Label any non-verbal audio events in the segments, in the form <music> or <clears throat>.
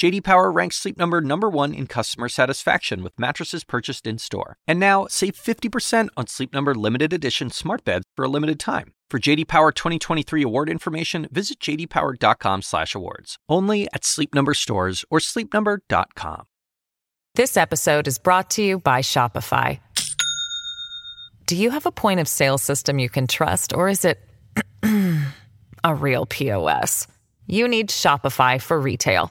JD Power ranks Sleep Number number 1 in customer satisfaction with mattresses purchased in-store. And now, save 50% on Sleep Number limited edition smart beds for a limited time. For JD Power 2023 award information, visit jdpower.com/awards. Only at Sleep Number stores or sleepnumber.com. This episode is brought to you by Shopify. Do you have a point of sale system you can trust or is it <clears throat> a real POS? You need Shopify for retail.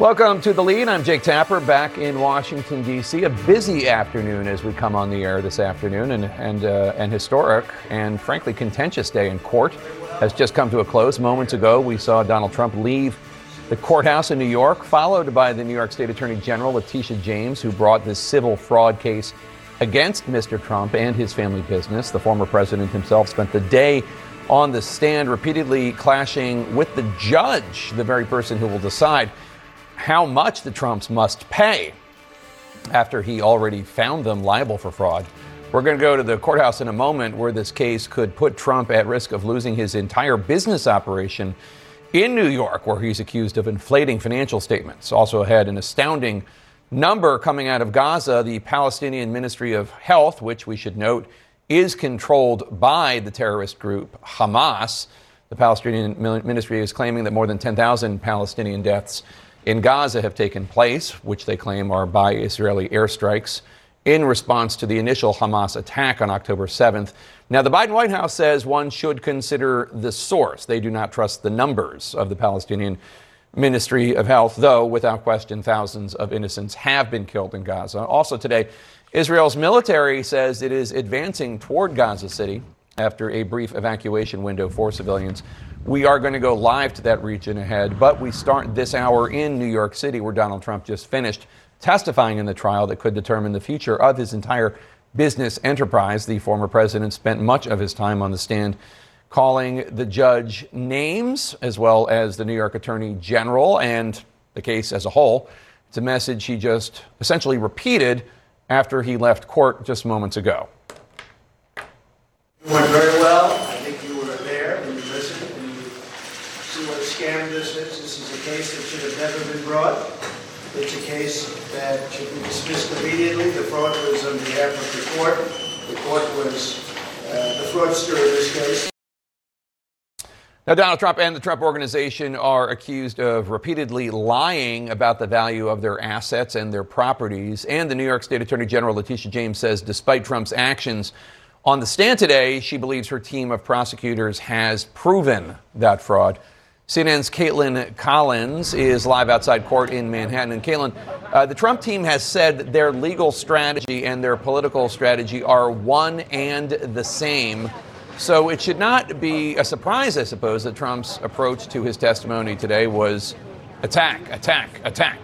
Welcome to the lead. I'm Jake Tapper back in Washington, D.C. A busy afternoon as we come on the air this afternoon, and, and uh, an historic and frankly contentious day in court has just come to a close. Moments ago, we saw Donald Trump leave the courthouse in New York, followed by the New York State Attorney General Letitia James, who brought this civil fraud case against Mr. Trump and his family business. The former president himself spent the day on the stand, repeatedly clashing with the judge, the very person who will decide how much the Trumps must pay after he already found them liable for fraud. We're going to go to the courthouse in a moment where this case could put Trump at risk of losing his entire business operation in New York, where he's accused of inflating financial statements. Also had an astounding number coming out of Gaza. The Palestinian Ministry of Health, which we should note is controlled by the terrorist group Hamas. The Palestinian ministry is claiming that more than 10,000 Palestinian deaths in Gaza have taken place, which they claim are by Israeli airstrikes in response to the initial Hamas attack on October 7th. Now, the Biden White House says one should consider the source. They do not trust the numbers of the Palestinian Ministry of Health, though, without question, thousands of innocents have been killed in Gaza. Also today, Israel's military says it is advancing toward Gaza City after a brief evacuation window for civilians. We are going to go live to that region ahead, but we start this hour in New York City, where Donald Trump just finished testifying in the trial that could determine the future of his entire business enterprise. The former president spent much of his time on the stand calling the judge names, as well as the New York Attorney General and the case as a whole. It's a message he just essentially repeated after he left court just moments ago. It went very well. I think you were there and you listened and you see what a scam this is. This is a case that should have never been brought. It's a case that should be dismissed immediately. The fraud was on behalf of the court. The court was uh, the fraudster in this case. Now, Donald Trump and the Trump Organization are accused of repeatedly lying about the value of their assets and their properties. And the New York State Attorney General Letitia James says despite Trump's actions on the stand today, she believes her team of prosecutors has proven that fraud. CNN's Kaitlan Collins is live outside court in Manhattan. And Kaitlan, uh, the Trump team has said their legal strategy and their political strategy are one and the same. So it should not be a surprise, I suppose, that Trump's approach to his testimony today was attack, attack, attack.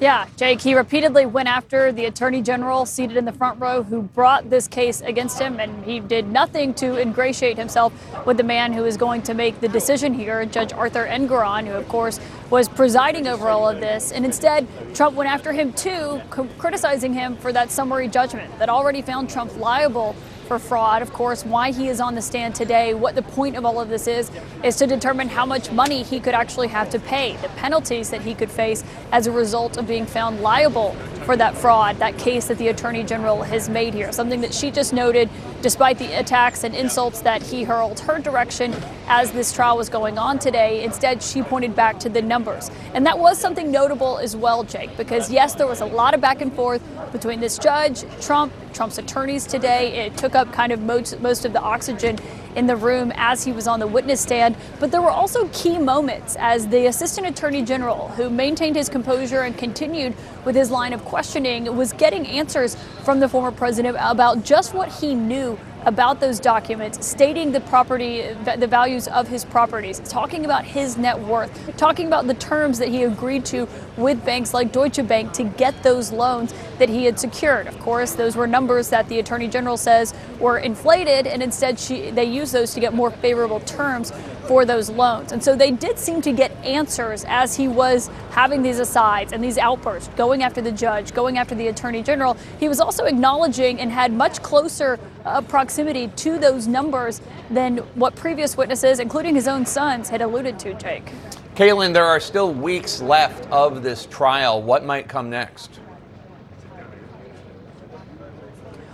Yeah, Jake, he repeatedly went after the attorney general seated in the front row who brought this case against him, and he did nothing to ingratiate himself with the man who is going to make the decision here, Judge Arthur Engoron, who, of course, was presiding over all of this. And instead, Trump went after him too, criticizing him for that summary judgment that already found Trump liable for fraud. Of course, why he is on the stand today, what the point of all of this is, is to determine how much money he could actually have to pay, the penalties that he could face as a result of being found liable for that fraud, that case that the Attorney General has made here. Something that she just noted despite the attacks and insults that he hurled her direction as this trial was going on today. Instead, she pointed back to the numbers. And that was something notable as well, Jake, because yes, there was a lot of back and forth between this judge, Trump, Trump's attorneys today. It took up kind of most, most of the oxygen in the room as he was on the witness stand. But there were also key moments as the Assistant Attorney General, who maintained his composure and continued with his line of questioning, was getting answers from the former president about just what he knew about those documents, stating the property, the values of his properties, talking about his net worth, talking about the terms that he agreed to with banks like Deutsche Bank to get those loans that he had secured. Of course, those were numbers that the Attorney General says were inflated, and instead she, they used those to get more favorable terms for those loans. And so they did seem to get answers as he was having these asides and these outbursts, going after the judge, going after the Attorney General. He was also acknowledging and had much closer uh, proximity to those numbers than what previous witnesses, including his own sons, had alluded to, Jake. Kaitlan, there are still weeks left of this trial. What might come next?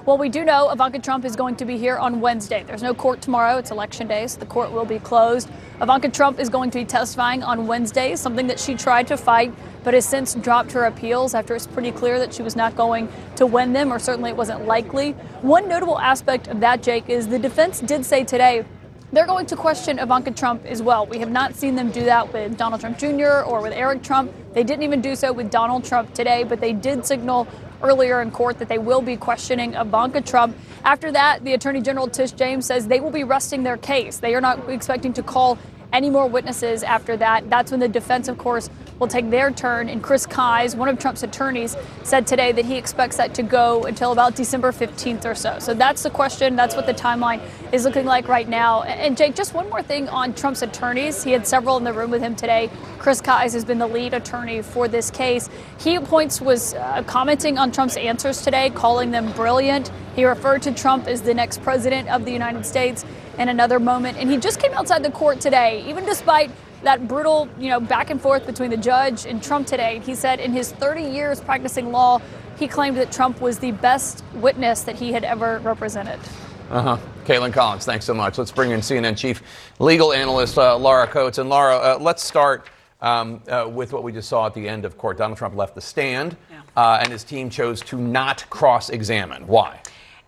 Well, we do know Ivanka Trump is going to be here on Wednesday. There's no court tomorrow. It's election day, so the court will be closed. Ivanka Trump is going to be testifying on Wednesday, something that she tried to fight but has since dropped her appeals after it's pretty clear that she was not going to win them, or certainly it wasn't likely. One notable aspect of that, Jake, is the defense did say today they're going to question Ivanka Trump as well. We have not seen them do that with Donald Trump Jr. or with Eric Trump. They didn't even do so with Donald Trump today, but they did signal earlier in court that they will be questioning Ivanka Trump. After that, the Attorney General Tish James says they will be resting their case. They are not expecting to call any more witnesses after that. That's when the defense, of course, will take their turn. And Chris Kise, one of Trump's attorneys, said today that he expects that to go until about December 15th or so. So that's the question. That's what the timeline is looking like right now. And Jake, just one more thing on Trump's attorneys. He had several in the room with him today. Chris Kise has been the lead attorney for this case. He points was uh, commenting on Trump's answers today, calling them brilliant. He referred to Trump as the next president of the United States in another moment. And he just came outside the court today, even despite that brutal, you know, back and forth between the judge and Trump today. He said in his 30 years practicing law, he claimed that Trump was the best witness that he had ever represented. Uh huh. Kaitlan Collins, thanks so much. Let's bring in CNN chief legal analyst uh, Laura Coates. And Laura, uh, let's start um, uh, with what we just saw at the end of court. Donald Trump left the stand, yeah. Uh, and his team chose to not cross examine. Why?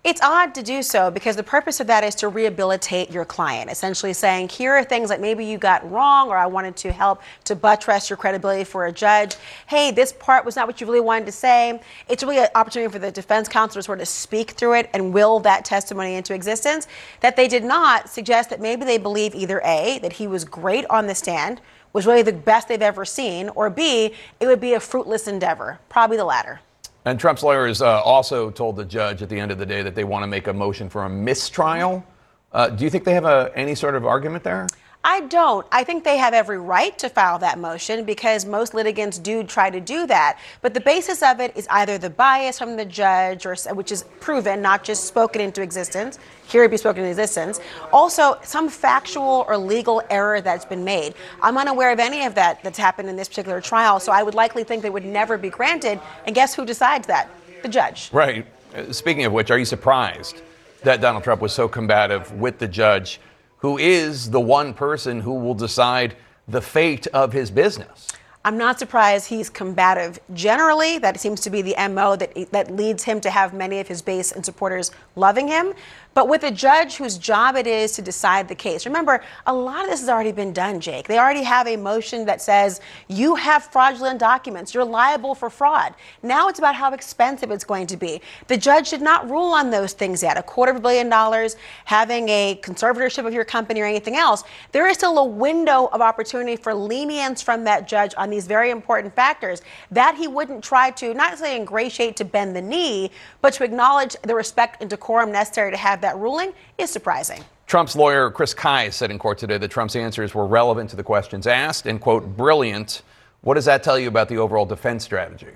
It's odd to do so because the purpose of that is to rehabilitate your client, essentially saying, here are things that maybe you got wrong, or I wanted to help to buttress your credibility for a judge. Hey, this part was not what you really wanted to say. It's really an opportunity for the defense counsel to sort of speak through it and will that testimony into existence. That they did not suggest that maybe they believe either A, that he was great on the stand, was really the best they've ever seen, or B, it would be a fruitless endeavor. Probably the latter. And Trump's lawyers uh, also told the judge at the end of the day that they want to make a motion for a mistrial. Uh, do you think they have a, any sort of argument there? I don't. I think they have every right to file that motion because most litigants do try to do that. But the basis of it is either the bias from the judge, or which is proven, not just spoken into existence. Here it be spoken into existence. Also, some factual or legal error that's been made. I'm unaware of any of that that's happened in this particular trial, so I would likely think they would never be granted. And guess who decides that? The judge. Right. Uh, speaking of which, are you surprised that Donald Trump was so combative with the judge? who is the one person who will decide the fate of his business. I'm not surprised he's combative. Generally, that seems to be the MO that, that leads him to have many of his base and supporters loving him. But with a judge whose job it is to decide the case, remember, a lot of this has already been done, Jake. They already have a motion that says you have fraudulent documents, you're liable for fraud. Now it's about how expensive it's going to be. The judge did not rule on those things yet. A quarter of a billion dollars, having a conservatorship of your company or anything else. There is still a window of opportunity for lenience from that judge on these very important factors that he wouldn't try to, not say ingratiate to bend the knee, but to acknowledge the respect and decorum necessary to have that ruling is surprising. Trump's lawyer, Chris Kise, said in court today that Trump's answers were relevant to the questions asked and, quote, brilliant. What does that tell you about the overall defense strategy?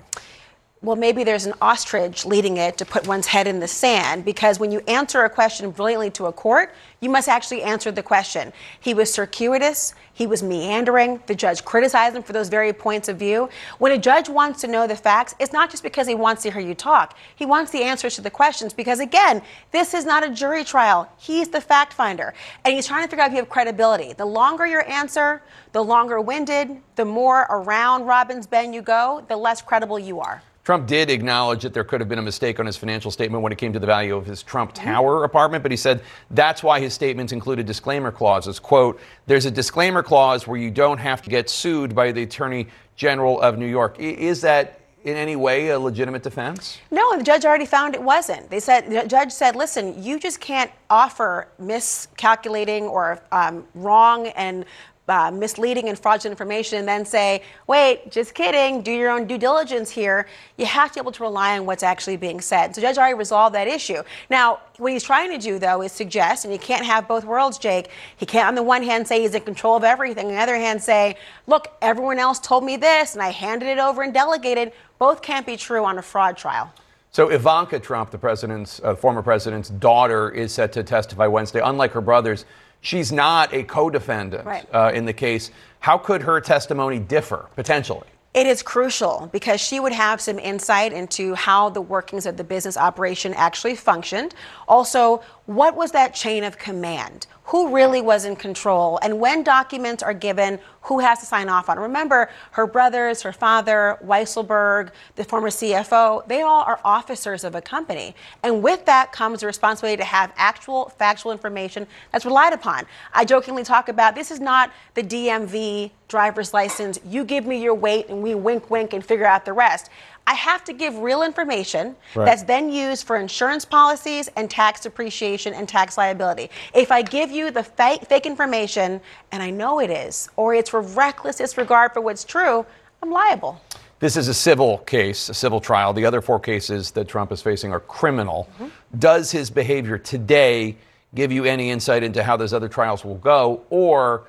well, maybe there's an ostrich leading it to put one's head in the sand because when you answer a question brilliantly to a court, you must actually answer the question. He was circuitous, he was meandering. The judge criticized him for those very points of view. When a judge wants to know the facts, it's not just because he wants to hear you talk, he wants the answers to the questions because, again, this is not a jury trial. He's the fact finder. And he's trying to figure out if you have credibility. The longer your answer, the longer winded, the more around Robin's Bend you go, the less credible you are. Trump did acknowledge that there could have been a mistake on his financial statement when it came to the value of his Trump Tower apartment, but he said that's why his statements included disclaimer clauses. Quote, there's a disclaimer clause where you don't have to get sued by the Attorney General of New York. Is that in any way a legitimate defense? No, the judge already found it wasn't. They said the judge said, "Listen, you just can't offer miscalculating or um, wrong and uh, misleading and fraudulent information and then say, wait, just kidding, do your own due diligence here. You have to be able to rely on what's actually being said. So, Judge already resolved that issue. Now, what he's trying to do, though, is suggest, and you can't have both worlds, Jake. He can't, on the one hand, say he's in control of everything, on the other hand, say, look, everyone else told me this, and I handed it over and delegated. Both can't be true on a fraud trial. So Ivanka Trump, the president's uh, former president's daughter, is set to testify Wednesday. Unlike her brothers, she's not a co-defendant right. uh, in the case. How could her testimony differ potentially? It is crucial because she would have some insight into how the workings of the business operation actually functioned. Also, what was that chain of command? Who really was in control? And when documents are given, who has to sign off on? Remember, her brothers, her father, Weisselberg, the former CFO, they all are officers of a company. And with that comes the responsibility to have actual factual information that's relied upon. I jokingly talk about this is not the DMV driver's license. You give me your weight and we wink, wink and figure out the rest. I have to give real information right. that's then used for insurance policies and tax depreciation and tax liability. If I give you the fake, fake information, and I know it is, or it's for reckless disregard for what's true, I'm liable. This is a civil case, a civil trial. The other four cases that Trump is facing are criminal. Mm-hmm. Does his behavior today give you any insight into how those other trials will go, or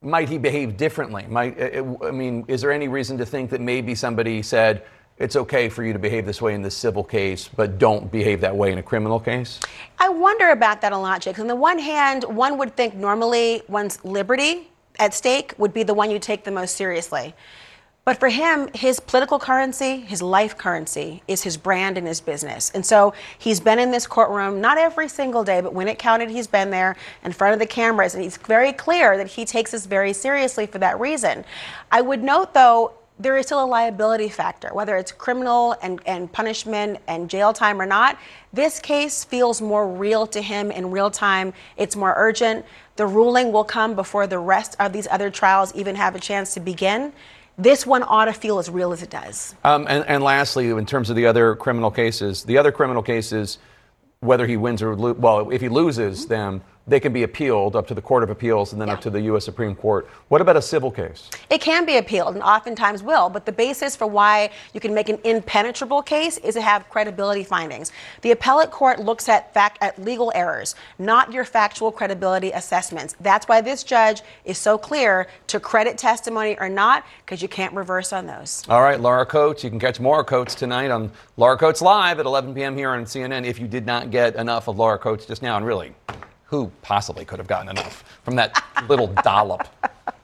might he behave differently? Might, I mean, is there any reason to think that maybe somebody said, it's okay for you to behave this way in the civil case, but don't behave that way in a criminal case? I wonder about that a lot, Jake. On the one hand, one would think normally one's liberty at stake would be the one you take the most seriously. But for him, his political currency, his life currency, is his brand and his business. And so he's been in this courtroom, not every single day, but when it counted, he's been there in front of the cameras. And he's very clear that he takes this very seriously for that reason. I would note, though, there is still a liability factor, whether it's criminal and, and punishment and jail time or not. This case feels more real to him in real time. It's more urgent. The ruling will come before the rest of these other trials even have a chance to begin. This one ought to feel as real as it does. Um, and, and lastly, in terms of the other criminal cases, the other criminal cases, whether he wins or lo- well, if he loses mm-hmm. them, they can be appealed up to the Court of Appeals and then yeah. up to the U.S. Supreme Court. What about a civil case? It can be appealed and oftentimes will, but the basis for why you can make an impenetrable case is to have credibility findings. The appellate court looks at fact at legal errors, not your factual credibility assessments. That's why this judge is so clear to credit testimony or not, because you can't reverse on those. All right, Laura Coates. You can catch more Coates tonight on Laura Coates Live at 11 p.m. here on CNN if you did not get enough of Laura Coates just now. And really, who possibly could have gotten enough from that little dollop?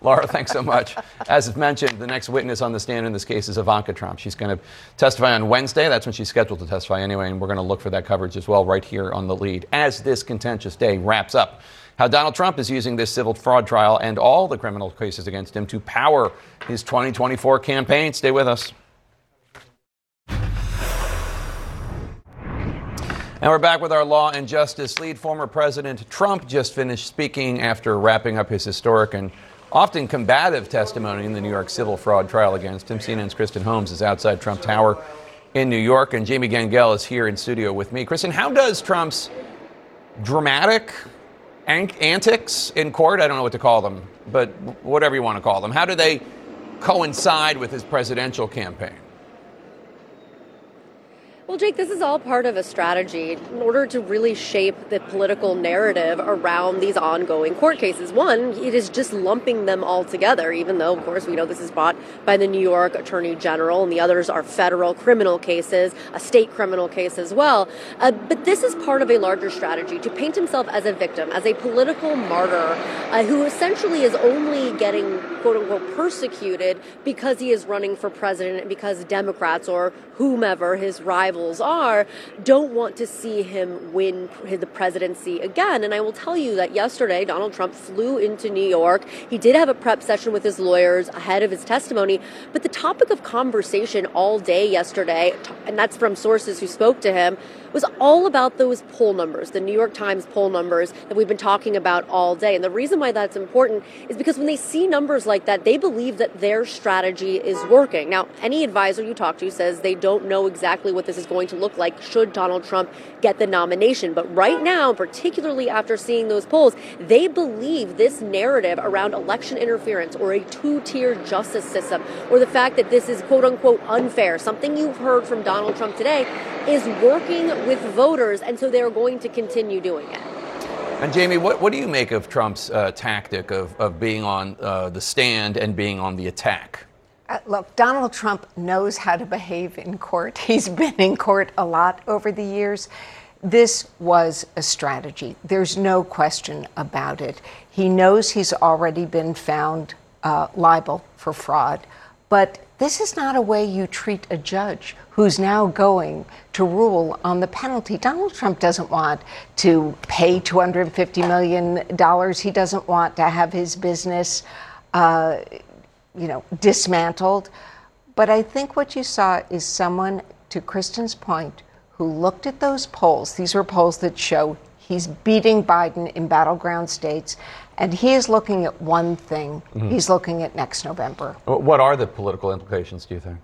Laura, thanks so much. As mentioned, the next witness on the stand in this case is Ivanka Trump. She's going to testify on Wednesday. That's when she's scheduled to testify anyway, and we're going to look for that coverage as well right here on the lead as this contentious day wraps up. How Donald Trump is using this civil fraud trial and all the criminal cases against him to power his 2024 campaign. Stay with us. And we're back with our law and justice lead. Former President Trump just finished speaking after wrapping up his historic and often combative testimony in the New York civil fraud trial against him. CNN's Kristen Holmes is outside Trump Tower in New York, and Jamie Gangel is here in studio with me. Kristen, how does Trump's dramatic antics in court, I don't know what to call them, but whatever you want to call them, how do they coincide with his presidential campaign? Well, Jake, this is all part of a strategy in order to really shape the political narrative around these ongoing court cases. One, it is just lumping them all together, even though, of course, we know this is brought by the New York Attorney General, and the others are federal criminal cases, a state criminal case as well. Uh, but this is part of a larger strategy to paint himself as a victim, as a political martyr uh, who essentially is only getting, quote unquote, persecuted because he is running for president and because Democrats or whomever his rivals rivals are, don't want to see him win the presidency again. And I will tell you that yesterday, Donald Trump flew into New York. He did have a prep session with his lawyers ahead of his testimony, but the topic of conversation all day yesterday, and that's from sources who spoke to him, was all about those poll numbers, the New York Times poll numbers that we've been talking about all day. And the reason why that's important is because when they see numbers like that, they believe that their strategy is working. Now, any advisor you talk to says they don't know exactly what this is going to look like should Donald Trump get the nomination. But right now, particularly after seeing those polls, they believe this narrative around election interference or a two tier justice system or the fact that this is quote unquote unfair, something you've heard from Donald Trump today, is working with voters, and so they're going to continue doing it. And Jamie, what, what do you make of Trump's uh, tactic of, of being on uh, the stand and being on the attack? Uh, look, Donald Trump knows how to behave in court. <laughs> He's been in court a lot over the years. This was a strategy. There's no question about it. He knows he's already been found uh, liable for fraud, but this is not a way you treat a judge who's now going to rule on the penalty. Donald Trump doesn't want to pay $250 million. He doesn't want to have his business, uh, you know, dismantled. But I think what you saw is someone, to Kristen's point, who looked at those polls. These were polls that show he's beating Biden in battleground states and he is looking at one thing. Mm-hmm. He's looking at next November. What are the political implications, do you think?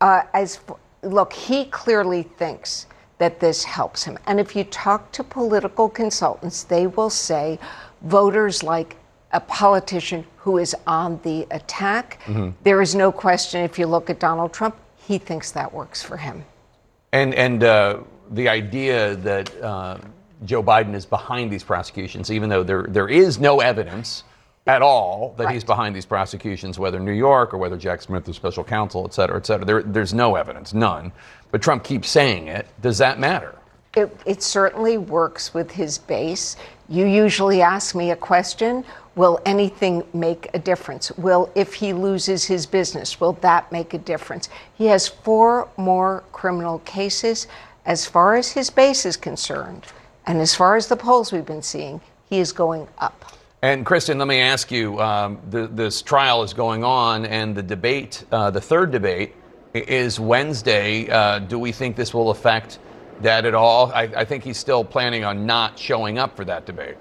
Uh, as look, he clearly thinks that this helps him. And if you talk to political consultants, they will say voters like a politician who is on the attack. Mm-hmm. There is no question. If you look at Donald Trump, he thinks that works for him. And and uh, the idea that. Uh, Joe Biden is behind these prosecutions, even though there, there is no evidence at all that right. he's behind these prosecutions, whether New York or whether Jack Smith is special counsel, et cetera, et cetera. There, there's no evidence, none. But Trump keeps saying it. Does that matter? It, it certainly works with his base. You usually ask me a question Will anything make a difference? Will, if he loses his business, will that make a difference? He has four more criminal cases. As far as his base is concerned, and as far as the polls we've been seeing, he is going up. And Kristen, let me ask you: um, the, this trial is going on, and the debate, uh, the third debate, is Wednesday. Uh, do we think this will affect that at all? I, I think he's still planning on not showing up for that debate.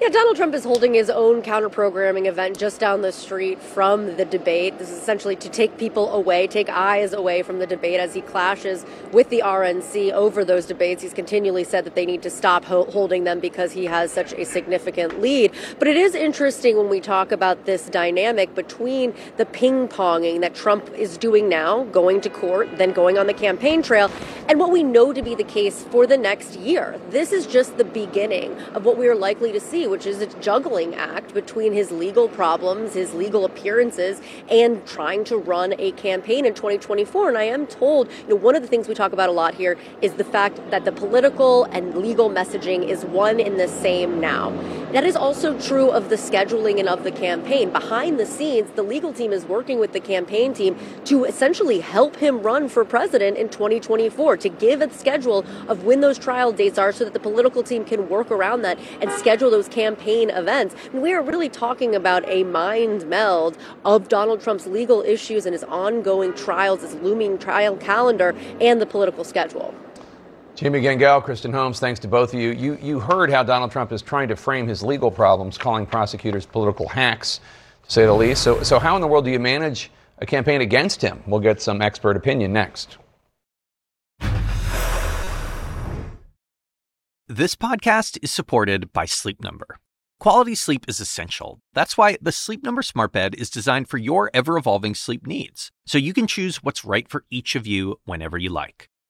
Yeah, Donald Trump is holding his own counter programming event just down the street from the debate. This is essentially to take people away, take eyes away from the debate as he clashes with the RNC over those debates. He's continually said that they need to stop ho- holding them because he has such a significant lead. But it is interesting when we talk about this dynamic between the ping ponging that Trump is doing now, going to court, then going on the campaign trail, and what we know to be the case for the next year. This is just the beginning of what we are likely to see which is a juggling act between his legal problems, his legal appearances, and trying to run a campaign in 2024. And I am told, you know, one of the things we talk about a lot here is the fact that the political and legal messaging is one in the same now. That is also true of the scheduling and of the campaign. Behind the scenes, the legal team is working with the campaign team to essentially help him run for president in 2024, to give a schedule of when those trial dates are so that the political team can work around that and schedule those campaign events. we are really talking about a mind meld of Donald Trump's legal issues and his ongoing trials, his looming trial calendar, and the political schedule. Jamie Gangel, Kristen Holmes, thanks to both of you. you. You heard how Donald Trump is trying to frame his legal problems, calling prosecutors political hacks, to say the least. So, so how in the world do you manage a campaign against him? We'll get some expert opinion next. This podcast is supported by Sleep Number. Quality sleep is essential. That's why the Sleep Number Smart Bed is designed for your ever evolving sleep needs, so you can choose what's right for each of you whenever you like.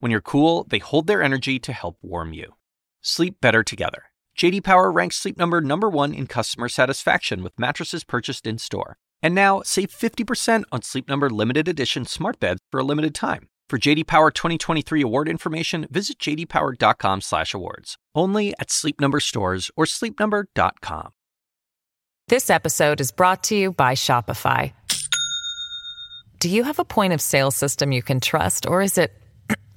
When you're cool, they hold their energy to help warm you. Sleep better together. JD Power ranks Sleep Number number 1 in customer satisfaction with mattresses purchased in-store. And now, save 50% on Sleep Number limited edition smart beds for a limited time. For JD Power 2023 award information, visit jdpower.com/awards. Only at Sleep Number stores or sleepnumber.com. This episode is brought to you by Shopify. Do you have a point of sale system you can trust, or is it <clears throat>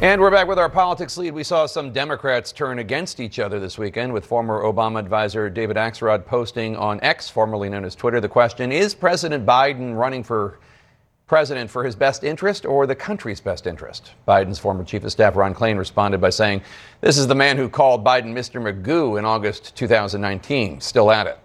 And we're back with our politics lead. We saw some Democrats turn against each other this weekend with former Obama advisor David Axelrod posting on X, formerly known as Twitter, the question Is President Biden running for president for his best interest or the country's best interest? Biden's former chief of staff, Ron Klain, responded by saying, This is the man who called Biden Mr. Magoo in August 2019. Still at it.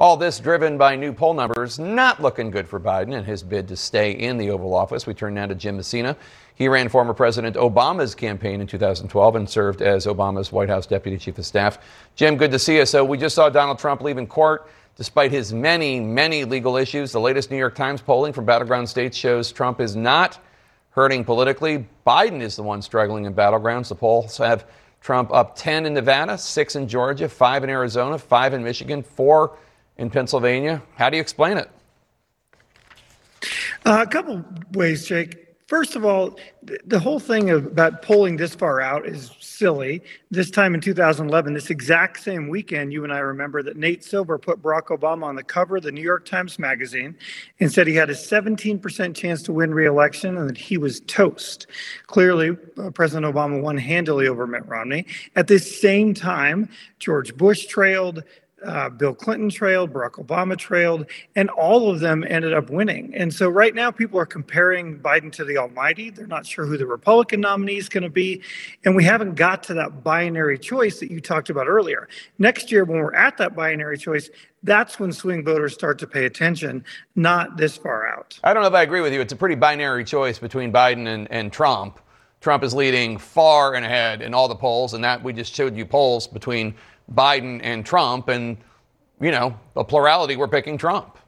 All this driven by new poll numbers, not looking good for Biden and his bid to stay in the Oval Office. We turn now to Jim Messina. He ran former President Obama's campaign in 2012 and served as Obama's White House Deputy Chief of Staff. Jim, good to see you. So we just saw Donald Trump leaving court. Despite his many, many legal issues, the latest New York Times polling from battleground states shows Trump is not hurting politically. Biden is the one struggling in battlegrounds. The polls have Trump up 10 in Nevada, 6 in Georgia, 5 in Arizona, 5 in Michigan, 4 in Pennsylvania. How do you explain it? Uh, a couple ways, Jake. First of all, the whole thing about pulling this far out is silly. This time in 2011, this exact same weekend, you and I remember that Nate Silver put Barack Obama on the cover of the New York Times Magazine and said he had a 17% chance to win re-election and that he was toast. Clearly, uh, President Obama won handily over Mitt Romney. At this same time, George Bush trailed, uh, Bill Clinton trailed, Barack Obama trailed, and all of them ended up winning. And so right now, people are comparing Biden to the Almighty. They're not sure who the Republican nominee is going to be. And we haven't got to that binary choice that you talked about earlier. Next year, when we're at that binary choice, that's when swing voters start to pay attention, not this far out. I don't know if I agree with you. It's a pretty binary choice between Biden and, and Trump. Trump is leading far and ahead in all the polls, and that we just showed you polls between Biden and Trump, and, you know, a plurality, we're picking Trump.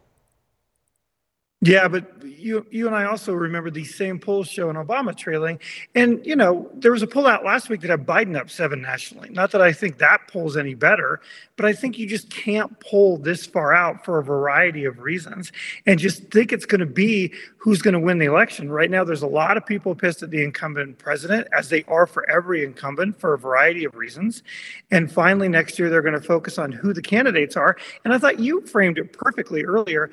Yeah, but you you and I also remember these same polls showing Obama trailing. And, you know, there was a poll out last week that had Biden up seven nationally. Not that I think that poll's any better, but I think you just can't poll this far out for a variety of reasons and just think it's going to be who's going to win the election. Right now, there's a lot of people pissed at the incumbent president, as they are for every incumbent for a variety of reasons. And finally, next year, they're going to focus on who the candidates are. And I thought you framed it perfectly earlier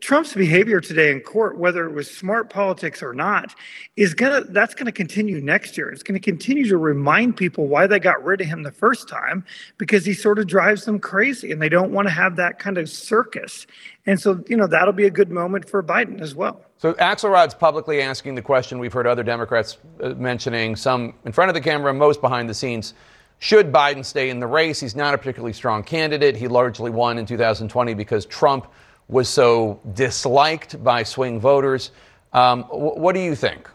Trump's behavior today in court, whether it was smart politics or not, is gonna that's gonna continue next year. It's gonna continue to remind people why they got rid of him the first time because he sort of drives them crazy and they don't want to have that kind of circus. And so, you know, that'll be a good moment for Biden as well. So Axelrod's publicly asking the question we've heard other Democrats uh, mentioning, some in front of the camera, most behind the scenes. Should Biden stay in the race? He's not a particularly strong candidate. He largely won in 2020 because Trump was so disliked by swing voters. Um, what do you think?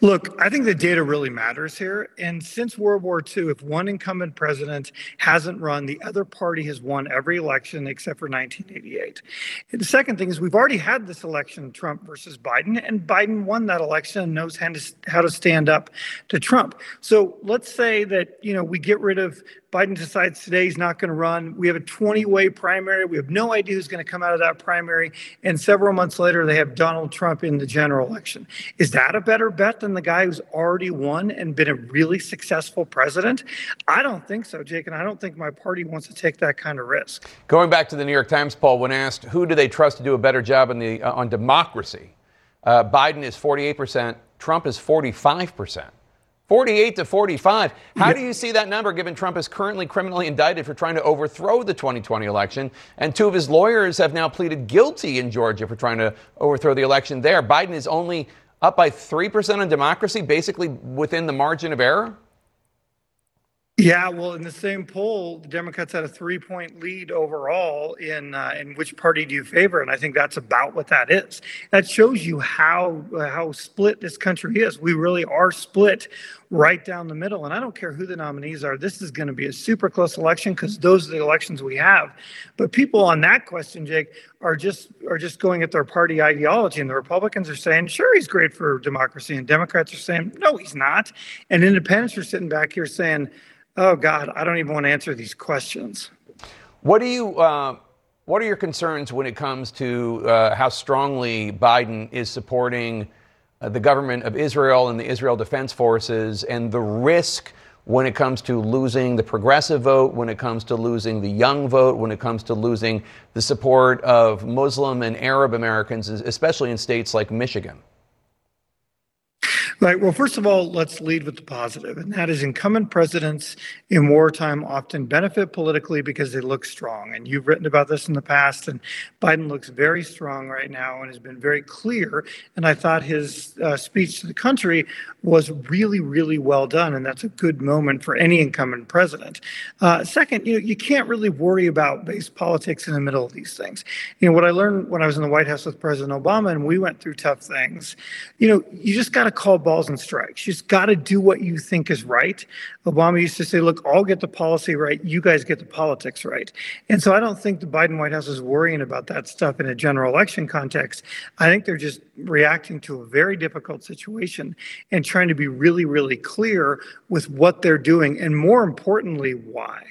Look, I think the data really matters here. And since World War II, if one incumbent president hasn't run, the other party has won every election except for 1988. And the second thing is we've already had this election, Trump versus Biden, and Biden won that election and knows how to, how to stand up to Trump. So let's say that, you know, we get rid of Biden decides today he's not going to run. We have a 20 way primary. We have no idea who's going to come out of that primary. And several months later, they have Donald Trump in the general election. Is that a better bet than the guy who's already won and been a really successful president? I don't think so, Jake. And I don't think my party wants to take that kind of risk. Going back to the New York Times poll, when asked who do they trust to do a better job the, uh, on democracy, uh, Biden is 48%, Trump is 45%. 48 to 45. How do you see that number given Trump is currently criminally indicted for trying to overthrow the 2020 election? And two of his lawyers have now pleaded guilty in Georgia for trying to overthrow the election there. Biden is only up by 3% on democracy, basically within the margin of error? Yeah, well, in the same poll, the Democrats had a three-point lead overall in uh, in which party do you favor, and I think that's about what that is. That shows you how uh, how split this country is. We really are split right down the middle, and I don't care who the nominees are. This is going to be a super close election because those are the elections we have. But people on that question, Jake, are just are just going at their party ideology, and the Republicans are saying, "Sure, he's great for democracy," and Democrats are saying, "No, he's not," and Independents are sitting back here saying Oh God, I don't even want to answer these questions. What do you? Uh, what are your concerns when it comes to uh, how strongly Biden is supporting uh, the government of Israel and the Israel Defense Forces, and the risk when it comes to losing the progressive vote, when it comes to losing the young vote, when it comes to losing the support of Muslim and Arab Americans, especially in states like Michigan? Right. Well, first of all, let's lead with the positive, and that is incumbent presidents in wartime often benefit politically because they look strong. And you've written about this in the past, and Biden looks very strong right now and has been very clear. And I thought his uh, speech to the country was really, really well done, and that's a good moment for any incumbent president. Uh, second, you know, you can't really worry about base politics in the middle of these things. You know, what I learned when I was in the White House with President Obama, and we went through tough things. You know, you just got to call balls and strikes. You just got to do what you think is right. Obama used to say, look, I'll get the policy right. You guys get the politics right. And so I don't think the Biden White House is worrying about that stuff in a general election context. I think they're just reacting to a very difficult situation and trying to be really, really clear with what they're doing. And more importantly, why.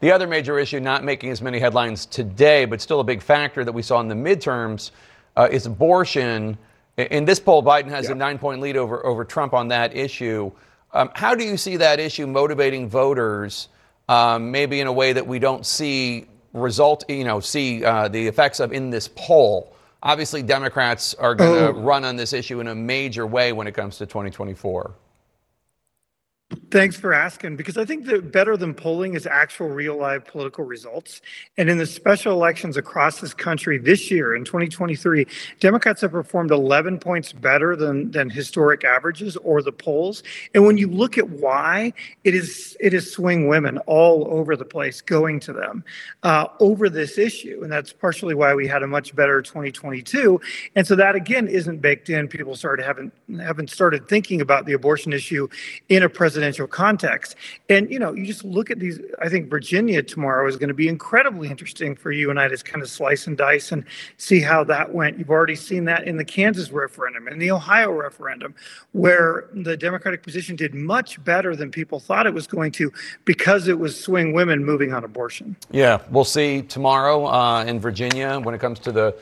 The other major issue, not making as many headlines today, but still a big factor that we saw in the midterms, uh, is abortion. In this poll, Biden has yeah. a nine point lead over, over Trump on that issue. Um, how do you see that issue motivating voters, um, maybe in a way that we don't see result, you know, see uh, the effects of in this poll? Obviously, Democrats are going to oh. run on this issue in a major way when it comes to 2024. Thanks for asking, because I think that better than polling is actual real live political results. And in the special elections across this country this year in 2023, Democrats have performed 11 points better than, than historic averages or the polls. And when you look at why, it is it is swing women all over the place going to them uh, over this issue. And that's partially why we had a much better 2022. And so that again isn't baked in. People started haven't haven't started thinking about the abortion issue in a presidential presidential context. And, you know, you just look at these. I think Virginia tomorrow is going to be incredibly interesting for you and I to kind of slice and dice and see how that went. You've already seen that in the Kansas referendum and the Ohio referendum, where the Democratic position did much better than people thought it was going to because it was swing women moving on abortion. Yeah, we'll see tomorrow uh, in Virginia when it comes to the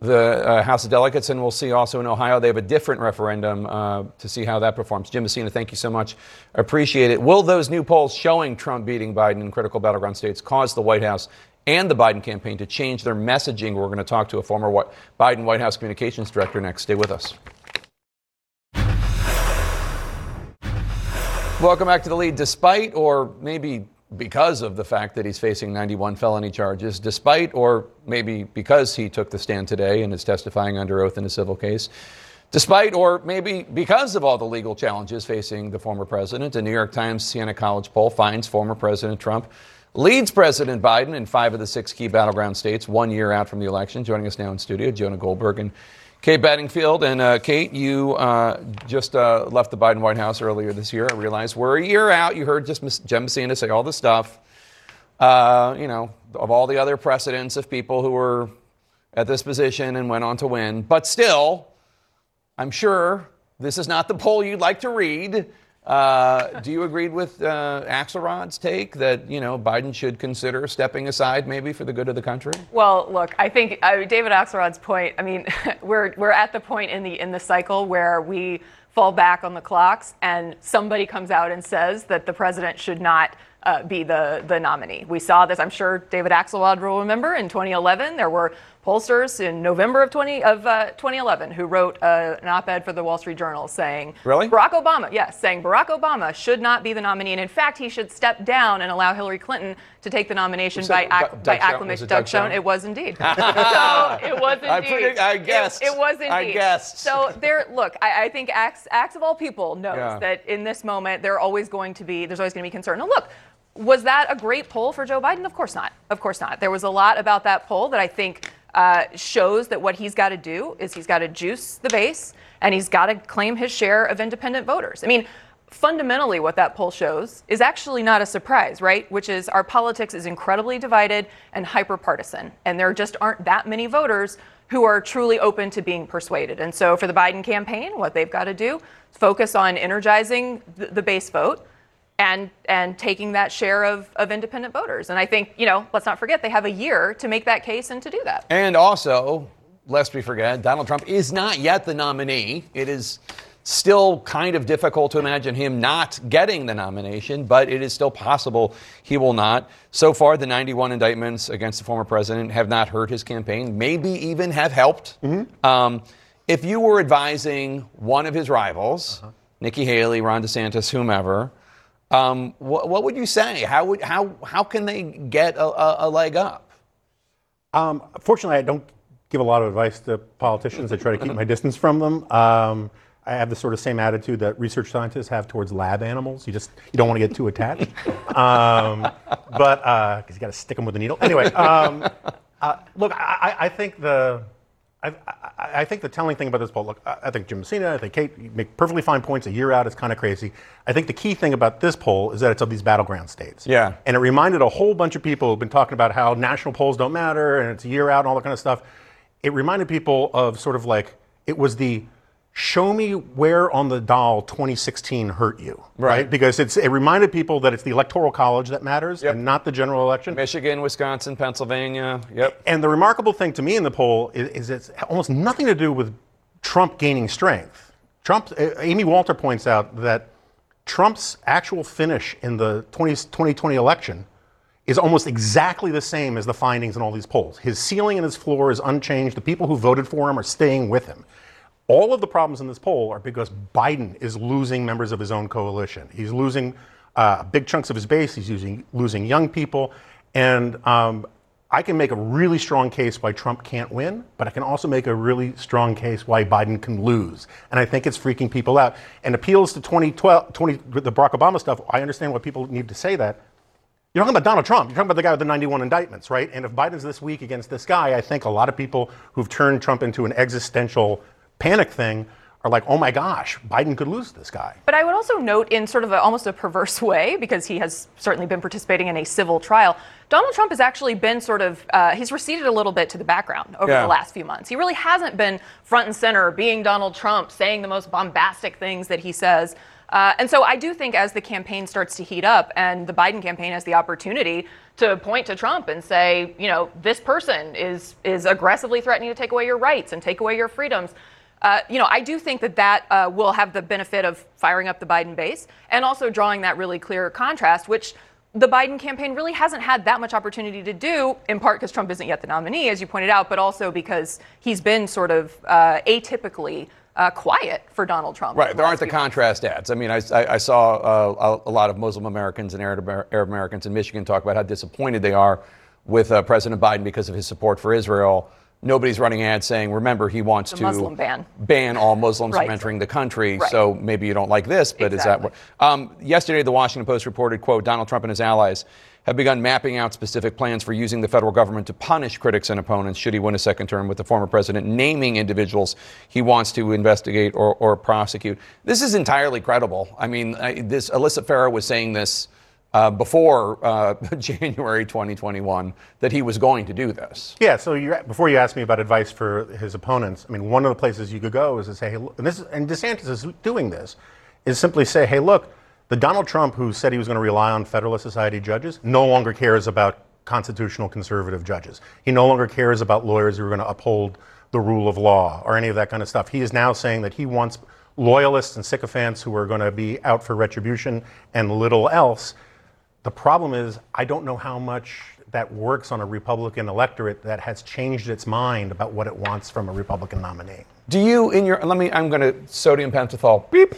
the uh, House of Delegates, and we'll see also in Ohio. They have a different referendum uh, to see how that performs. Jim Messina, thank you so much. Appreciate it. Will those new polls showing Trump beating Biden in critical battleground states cause the White House and the Biden campaign to change their messaging? We're going to talk to a former Biden White House communications director next. Stay with us. Welcome back to the lead. Despite, or maybe because of the fact that he's facing 91 felony charges, despite or maybe because he took the stand today and is testifying under oath in a civil case, despite or maybe because of all the legal challenges facing the former president. A New York Times Siena College poll finds former President Trump leads President Biden in five of the six key battleground states one year out from the election. Joining us now in studio, Jonah Goldberg and Kate Bedingfield. And uh, Kate, you uh, just uh, left the Biden White House earlier this year. I realize we're a year out. You heard just Ms. Jen Messina say all this stuff. Uh, you know, of all the other precedents of people who were at this position and went on to win. But still, I'm sure this is not the poll you'd like to read. Uh, do you agree with uh, Axelrod's take that you know Biden should consider stepping aside, maybe for the good of the country? Well, look, I think uh, David Axelrod's point. I mean, <laughs> we're we're at the point in the in the cycle where we fall back on the clocks, and somebody comes out and says that the president should not uh, be the, the nominee. We saw this, I'm sure David Axelrod will remember, in 2011. There were pollsters in November of, 20, of uh, 2011 who wrote uh, an op ed for the Wall Street Journal saying really? Barack Obama, yes, saying Barack Obama should not be the nominee. And in fact, he should step down and allow Hillary Clinton to take the nomination by, ac- by acclamation. Doug, Doug Schoen. It was indeed. <laughs> so it was indeed. I, predict, I guessed. It, it, was indeed. I guessed. So there, look, I, I think Axe, Axe of all people knows yeah. that in this moment, there are always going to be, there's always going to be concern. Now look, was that a great poll for Joe Biden? Of course not. Of course not. There was a lot about that poll that I think uh, shows that what he's got to do is he's got to juice the base and he's got to claim his share of independent voters. I mean, fundamentally, what that poll shows is actually not a surprise, right? Which is our politics is incredibly divided and hyper partisan, and there just aren't that many voters who are truly open to being persuaded. And so, for the Biden campaign, what they've got to do is focus on energizing the base vote and and taking that share of, of independent voters. And I think, you know, let's not forget they have a year to make that case and to do that. And also, lest we forget, Donald Trump is not yet the nominee. It is still kind of difficult to imagine him not getting the nomination, but it is still possible he will not. So far, the 91 indictments against the former president have not hurt his campaign, maybe even have helped. Mm-hmm. Um, if you were advising one of his rivals, uh-huh. Nikki Haley, Ron DeSantis, whomever, um, what, what, would you say? How would how how can they get a, a, a leg up? Um, fortunately, I don't give a lot of advice to politicians. I try to keep my distance from them. Um, I have the sort of same attitude that research scientists have towards lab animals. You just you don't want to get too attached. Um, but because uh, you got to stick them with a the needle. Anyway, um, uh, look, I, I think the I, I, I, think the telling thing about this poll, look, I think Jim Messina, I think Kate make perfectly fine points. A year out is kind of crazy. I think the key thing about this poll is that it's of these battleground states. Yeah. And it reminded a whole bunch of people who've been talking about how national polls don't matter and it's a year out and all that kind of stuff. It reminded people of sort of like it was the show me where on the doll 2016 hurt you, right? right? Because it's it reminded people that it's the electoral college that matters yep. and not the general election. Michigan, Wisconsin, Pennsylvania, yep. And the remarkable thing to me in the poll is, is it's almost nothing to do with Trump gaining strength. Trump, Amy Walter points out that Trump's actual finish in the 20, 2020 election is almost exactly the same as the findings in all these polls. His ceiling and his floor is unchanged. The people who voted for him are staying with him. All of the problems in this poll are because Biden is losing members of his own coalition. He's losing uh, big chunks of his base. He's using, losing young people. And um, I can make a really strong case why Trump can't win, but I can also make a really strong case why Biden can lose. And I think it's freaking people out. And appeals to 2012, 20, the Barack Obama stuff, I understand why people need to say that. You're talking about Donald Trump. You're talking about the guy with the 91 indictments, right? And if Biden's this week against this guy, I think a lot of people who've turned Trump into an existential panic thing are like, oh my gosh, Biden could lose this guy. But I would also note, in sort of a, almost a perverse <laughs> way, because he has certainly been participating in a civil trial, Donald Trump has actually been sort of, uh, he's receded a little bit to the background over yeah. the last few months. He really hasn't been front and center, being Donald Trump, saying the most bombastic things that he says. Uh, and so I do think as the campaign starts to heat up and the Biden campaign has the opportunity to point to Trump and say, you know, this person is is aggressively threatening to take away your rights and take away your freedoms. Uh, you know, I do think that that uh, will have the benefit of firing up the Biden base and also drawing that really clear contrast, which the Biden campaign really hasn't had that much opportunity to do, in part because Trump isn't yet the nominee, as you pointed out, but also because he's been sort of uh, atypically uh, quiet for Donald Trump. Right. There aren't the contrast ads. I mean, I, I, I saw uh, a, a, lot of Muslim Americans and Arab, Arab, Americans in Michigan talk about how disappointed they are with uh, President Biden because of his support for Israel nobody's running ads saying, remember, he wants the to Muslim ban. ban all Muslims right. from entering the country. Right. So maybe you don't like this, but exactly. is that what? Um, yesterday, the Washington Post reported, quote, Donald Trump and his allies have begun mapping out specific plans for using the federal government to punish critics and opponents should he win a second term, with the former president naming individuals he wants to investigate or, or prosecute. This is entirely credible. I mean, I, this Alyssa Farah was saying this uh, before uh, <laughs> January 2021 that he was going to do this. Yeah. So before you ask me about advice for his opponents, I mean, one of the places you could go is to say, hey, and this and DeSantis is doing this, is simply say, hey, look, the Donald Trump who said he was going to rely on Federalist Society judges no longer cares about constitutional conservative judges. He no longer cares about lawyers who are going to uphold the rule of law or any of that kind of stuff. He is now saying that he wants loyalists and sycophants who are going to be out for retribution and little else. The problem is, I don't know how much that works on a Republican electorate that has changed its mind about what it wants from a Republican nominee. Do you, in your, let me, I'm going to sodium pentothal, beep.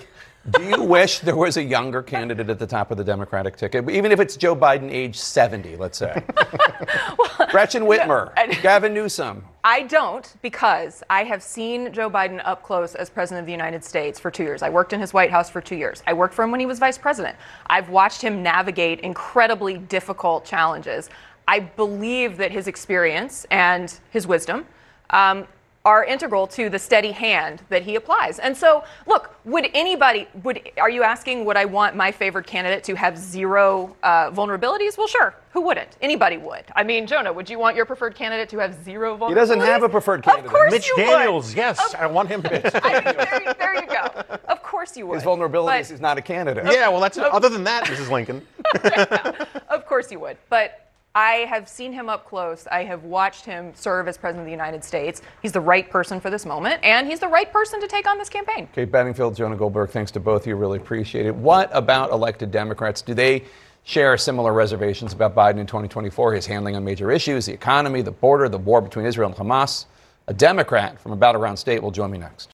Do you wish there was a younger candidate at the top of the Democratic ticket, even if it's Joe Biden, age 70, let's say? <laughs> well, Gretchen Whitmer, no, Gavin Newsom. I don't because I have seen Joe Biden up close as president of the United States for two years. I worked in his White House for two years. I worked for him when he was vice president. I've watched him navigate incredibly difficult challenges. I believe that his experience and his wisdom um, are integral to the steady hand that he applies. And so, look, would anybody, would, are you asking, would I want my favorite candidate to have zero uh, vulnerabilities? Well, sure. Who wouldn't? Anybody would. I mean, Jonah, would you want your preferred candidate to have zero vulnerabilities? He doesn't have a preferred candidate. Of course Mitch you Daniels, would. yes, of, I want him. <laughs> I there, there, you go. Of course you would. His vulnerabilities, he's not a candidate. Yeah, well, that's other than that, Mrs. Lincoln. <laughs> yeah, of course you would. But I have seen him up close. I have watched him serve as president of the United States. He's the right person for this moment, and he's the right person to take on this campaign. Kate Bedingfield, Jonah Goldberg, thanks to both of you. Really appreciate it. What about elected Democrats? Do they share similar reservations about Biden in 2024? His handling on major issues, the economy, the border, the war between Israel and Hamas. A Democrat from a battleground state will join me next.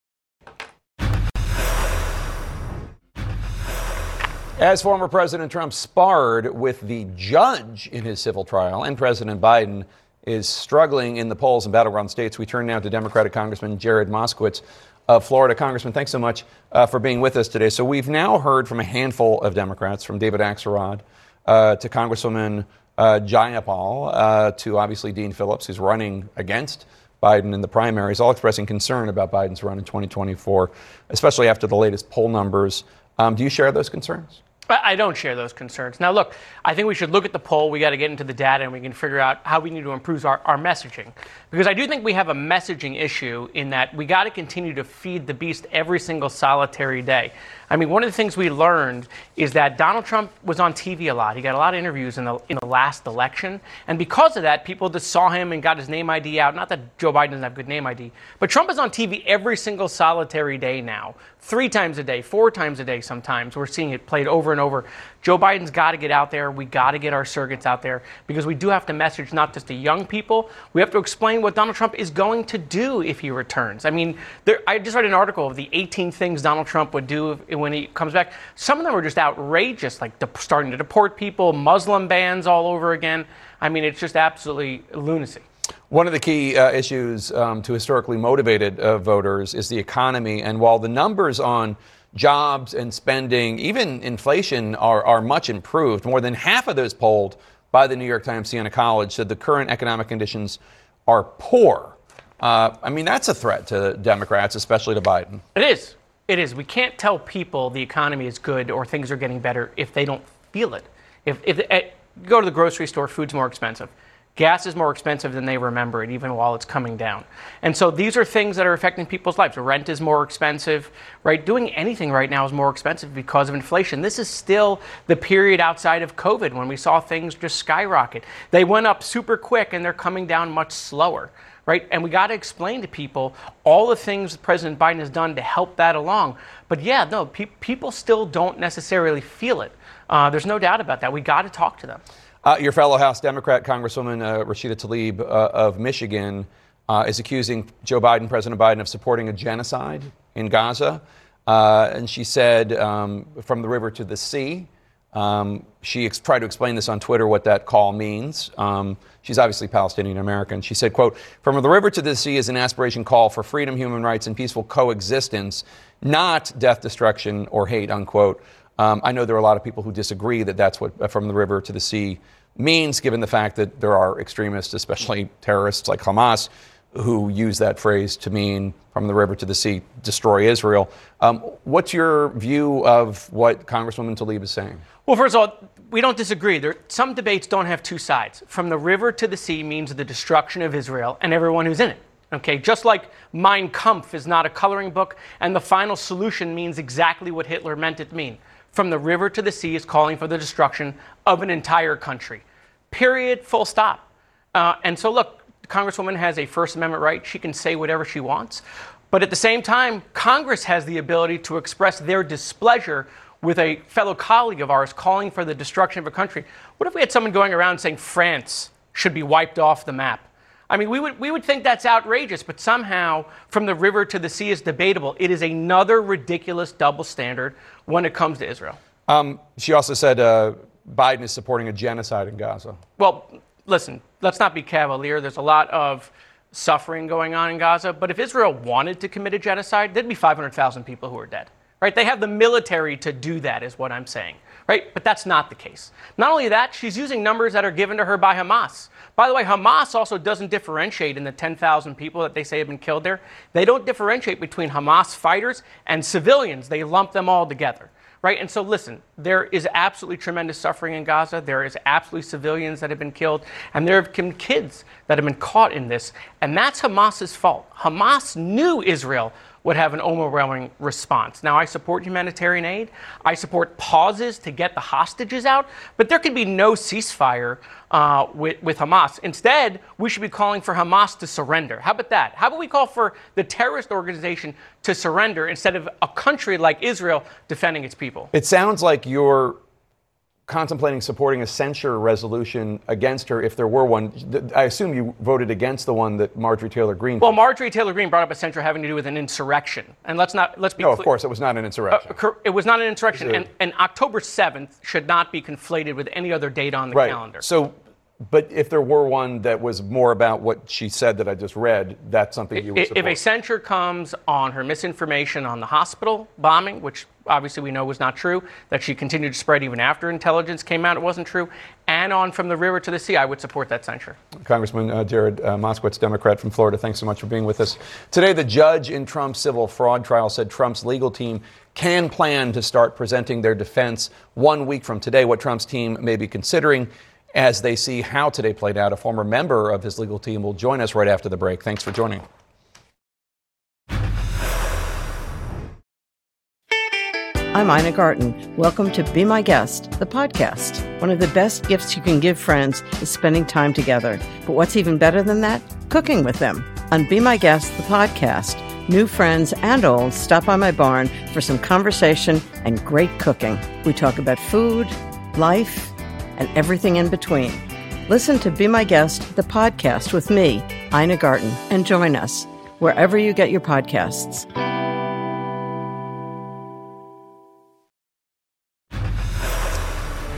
As former President Trump sparred with the judge in his civil trial, and President Biden is struggling in the polls in battleground states, we turn now to Democratic Congressman Jared Moskowitz of Florida. Congressman, thanks so much uh, for being with us today. So we've now heard from a handful of Democrats, from David Axelrod uh, to Congresswoman uh, Jayapal uh, to obviously Dean Phillips, who's running against Biden in the primaries, all expressing concern about Biden's run in 2024, especially after the latest poll numbers. Um, do you share those concerns? I don't share those concerns. Now, look, I think we should look at the poll. We got to get into the data and we can figure out how we need to improve our, our messaging. Because I do think we have a messaging issue in that we got to continue to feed the beast every single solitary day. I mean, one of the things we learned is that Donald Trump was on TV a lot. He got a lot of interviews in the, in the last election. And because of that, people just saw him and got his name ID out. Not that Joe Biden doesn't have good name ID, but Trump is on TV every single solitary day now, three times a day, four times a day sometimes. We're seeing it played over and over. Joe Biden's got to get out there. We got to get our surrogates out there because we do have to message not just to young people. We have to explain what Donald Trump is going to do if he returns. I mean, there, I just read an article of the 18 things Donald Trump would do when he comes back. Some of them are just outrageous, like de- starting to deport people, Muslim bans all over again. I mean, it's just absolutely lunacy. One of the key uh, issues um, to historically motivated uh, voters is the economy. And while the numbers on jobs and spending, even inflation, are, are much improved. More than half of those polled by the New York Times Siena College said the current economic conditions are poor. Uh, I mean, that's a threat to Democrats, especially to Biden. It is. It is. We can't tell people the economy is good or things are getting better if they don't feel it. If, if go to the grocery store, food's more expensive. Gas is more expensive than they remember it, even while it's coming down. And so these are things that are affecting people's lives. Rent is more expensive, right? Doing anything right now is more expensive because of inflation. This is still the period outside of COVID when we saw things just skyrocket. They went up super quick and they're coming down much slower right? And we got to explain to people all the things President Biden has done to help that along. But yeah, no, pe- people still don't necessarily feel it. Uh, there's no doubt about that. We got to talk to them. Uh, your fellow House Democrat Congresswoman uh, Rashida Tlaib uh, of Michigan uh, is accusing Joe Biden, President Biden, of supporting a genocide in Gaza. Uh, and she said, um, from the river to the sea. Um, she ex- tried to explain this on Twitter what that call means. Um, she's obviously Palestinian American. She said, quote, from the river to the sea is an aspiration call for freedom, human rights, and peaceful coexistence, not death, destruction, or hate, unquote. Um, I know there are a lot of people who disagree that that's what uh, from the river to the sea means, given the fact that there are extremists, especially terrorists like Hamas, who use that phrase to mean from the river to the sea, destroy Israel. Um, what's your view of what Congresswoman Tlaib is saying? Well, first of all, we don't disagree. There, some debates don't have two sides. From the river to the sea means the destruction of Israel and everyone who's in it. Okay, just like Mein Kampf is not a coloring book, and the final solution means exactly what Hitler meant it to mean. From the river to the sea is calling for the destruction of an entire country. Period, full stop. Uh, and so, look, Congresswoman has a First Amendment right. She can say whatever she wants. But at the same time, Congress has the ability to express their displeasure with a fellow colleague of ours calling for the destruction of a country. What if we had someone going around saying France should be wiped off the map? I mean, we would, we would think that's outrageous, but somehow from the river to the sea is debatable. It is another ridiculous double standard when it comes to Israel. Um, she also said uh, Biden is supporting a genocide in Gaza. Well, listen, let's not be cavalier. There's a lot of suffering going on in Gaza, but if Israel wanted to commit a genocide, there'd be 500,000 people who are dead. Right? They have the military to do that, is what I'm saying. Right? But that's not the case. Not only that, she's using numbers that are given to her by Hamas. By the way, Hamas also doesn't differentiate in the 10,000 people that they say have been killed there. They don't differentiate between Hamas fighters and civilians, they lump them all together. Right? And so, listen, there is absolutely tremendous suffering in Gaza. There is absolutely civilians that have been killed. And there have been kids that have been caught in this. And that's Hamas's fault. Hamas knew Israel would have an overwhelming response. Now, I support humanitarian aid. I support pauses to get the hostages out, but there could be no ceasefire uh, with, with Hamas. Instead, we should be calling for Hamas to surrender. How about that? How about we call for the terrorist organization to surrender instead of a country like Israel defending its people? It sounds like you're contemplating supporting a censure resolution against her if there were one. I assume you voted against the one that Marjorie Taylor Greene. Well, Marjorie Taylor Greene brought up a censure having to do with an insurrection, and let's not let's be. No, of course, it was not an insurrection. Uh, it was not an insurrection, and, and, October seventh should not be conflated with any other date on the right. calendar. So. But if there were one that was more about what she said that I just read, that's something you would support. If a censure comes on her misinformation on the hospital bombing, which obviously we know was not true, that she continued to spread even after intelligence came out it wasn't true, and on from the river to the sea, I would support that censure. Congressman uh, Jared uh, Moskowitz, Democrat from Florida, thanks so much for being with us. Today, the judge in Trump's civil fraud trial said Trump's legal team can plan to start presenting their defense one week from today, what Trump's team may be considering as they see how today played out. A former member of his legal team will join us right after the break. Thanks for joining. I'm Ina Garten. Welcome to Be My Guest, the podcast. One of the best gifts you can give friends is spending time together. But what's even better than that? Cooking with them. On Be My Guest, the podcast, new friends and old stop by my barn for some conversation and great cooking. We talk about food, life, and everything in between. Listen to Be My Guest, the podcast with me, Ina Garten, and join us wherever you get your podcasts.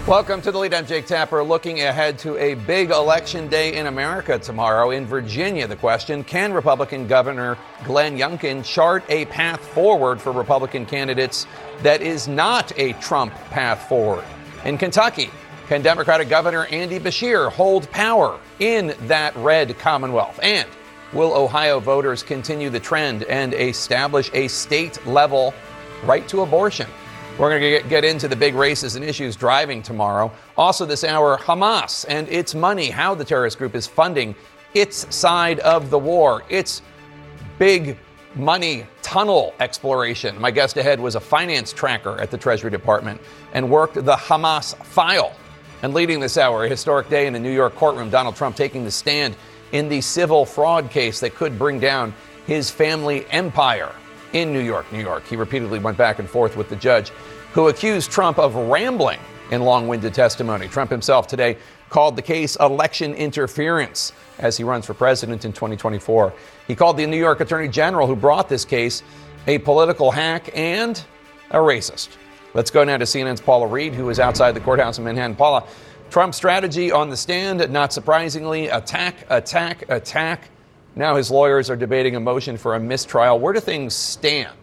Welcome to the lead. I'm Jake Tapper. Looking ahead to a big election day in America tomorrow. In Virginia, the question can Republican Governor Glenn Youngkin chart a path forward for Republican candidates that is not a Trump path forward? In Kentucky, can Democratic Governor Andy Beshear hold power in that red Commonwealth? And will Ohio voters continue the trend and establish a state level right to abortion? We're going to get into the big races and issues driving tomorrow. Also, this hour, Hamas and its money, how the terrorist group is funding its side of the war, its big money tunnel exploration. My guest ahead was a finance tracker at the Treasury Department and worked the Hamas file. And leading this hour, a historic day in a New York courtroom, Donald Trump taking the stand in the civil fraud case that could bring down his family empire in New York, New York. He repeatedly went back and forth with the judge who accused Trump of rambling in long winded testimony. Trump himself today called the case election interference as he runs for president in 2024. He called the New York Attorney General who brought this case a political hack and a racist. Let's go now to CNN's Paula Reid, who is outside the courthouse in Manhattan. Paula, Trump's strategy on the stand, not surprisingly, attack, attack, attack. Now his lawyers are debating a motion for a mistrial. Where do things stand?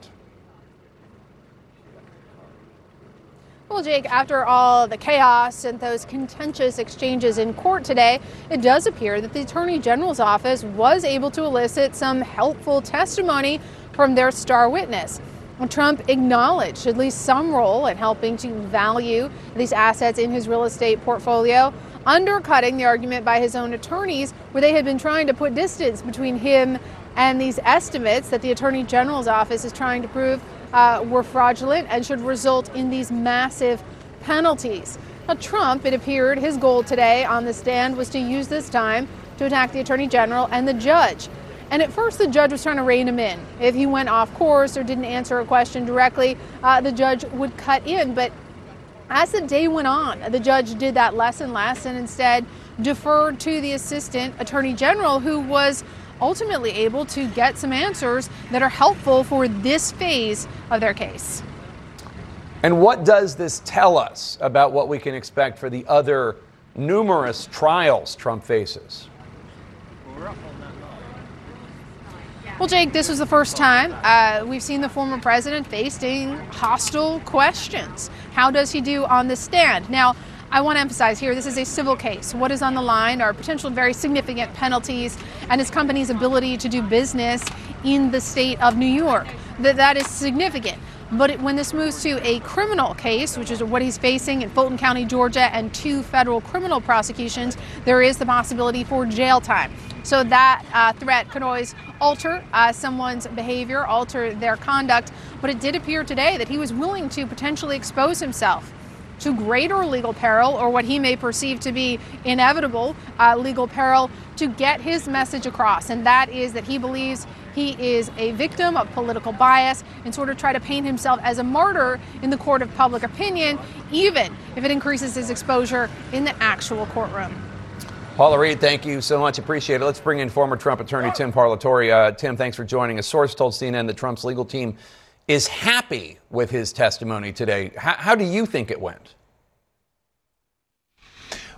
Well, Jake, after all the chaos and those contentious exchanges in court today, it does appear that the Attorney General's office was able to elicit some helpful testimony from their star witness. Trump acknowledged at least some role in helping to value these assets in his real estate portfolio undercutting the argument by his own attorneys, where they had been trying to put distance between him And these estimates that the Attorney General's office is trying to prove uh, were fraudulent and should result in these massive penalties. Now, Trump, it appeared, his goal today on the stand was to use this time to attack the Attorney General and the judge. And at first, the judge was trying to rein him in. If he went off course or didn't answer a question directly, uh, the judge would cut in. But as the day went on, the judge did that less and less and instead deferred to the assistant attorney general, who was ultimately able to get some answers that are helpful for this phase of their case. And what does this tell us about what we can expect for the other numerous trials Trump faces? Well, Jake, this was the first time uh, we've seen the former president facing hostile questions. How does he do on the stand? Now, I want to emphasize here this is a civil case. What is on the line are potential very significant penalties and his company's ability to do business in the state of New York. That, that is significant. But when this moves to a criminal case, which is what he's facing in Fulton County, Georgia, and two federal criminal prosecutions, there is the possibility for jail time. So that uh, threat could always alter uh, someone's behavior, alter their conduct. But it did appear today that he was willing to potentially expose himself to greater legal peril or what he may perceive to be inevitable uh, legal peril to get his message across. And that is that he believes he is a victim of political bias and sort of try to paint himself as a martyr in the court of public opinion, even if it increases his exposure in the actual courtroom. Paula Reid, thank you so much. Appreciate it. Let's bring in former Trump attorney Tim Parlatore. Uh, Tim, thanks for joining us. Source told CNN that Trump's legal team is happy with his testimony today. How, how do you think it went?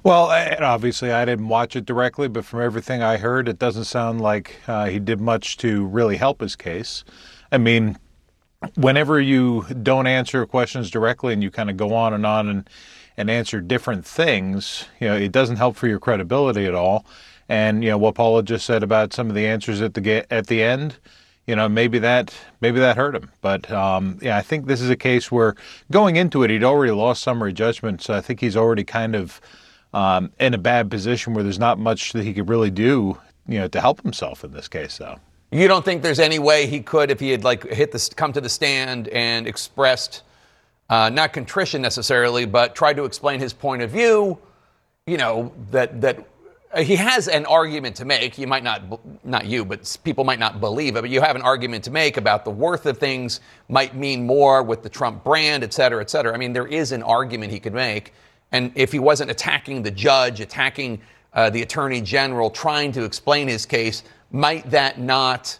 Well, obviously, I didn't watch it directly, but from everything I heard, it doesn't sound like uh, he did much to really help his case. I mean, whenever you don't answer questions directly and you kind of go on and on and and answer different things, you know, it doesn't help for your credibility at all. And you know what Paula just said about some of the answers at the at the end, you know, maybe that maybe that hurt him. But um, yeah, I think this is a case where going into it, he'd already lost summary judgment, so I think he's already kind of um, in a bad position where there's not much that he could really do, you know, to help himself in this case, though. You don't think there's any way he could, if he had like hit the come to the stand and expressed uh, not contrition necessarily, but tried to explain his point of view. You know that that he has an argument to make. You might not, not you, but people might not believe it. But you have an argument to make about the worth of things might mean more with the Trump brand, et cetera, et cetera. I mean, there is an argument he could make. And if he wasn't attacking the judge, attacking uh, the attorney general, trying to explain his case, might that not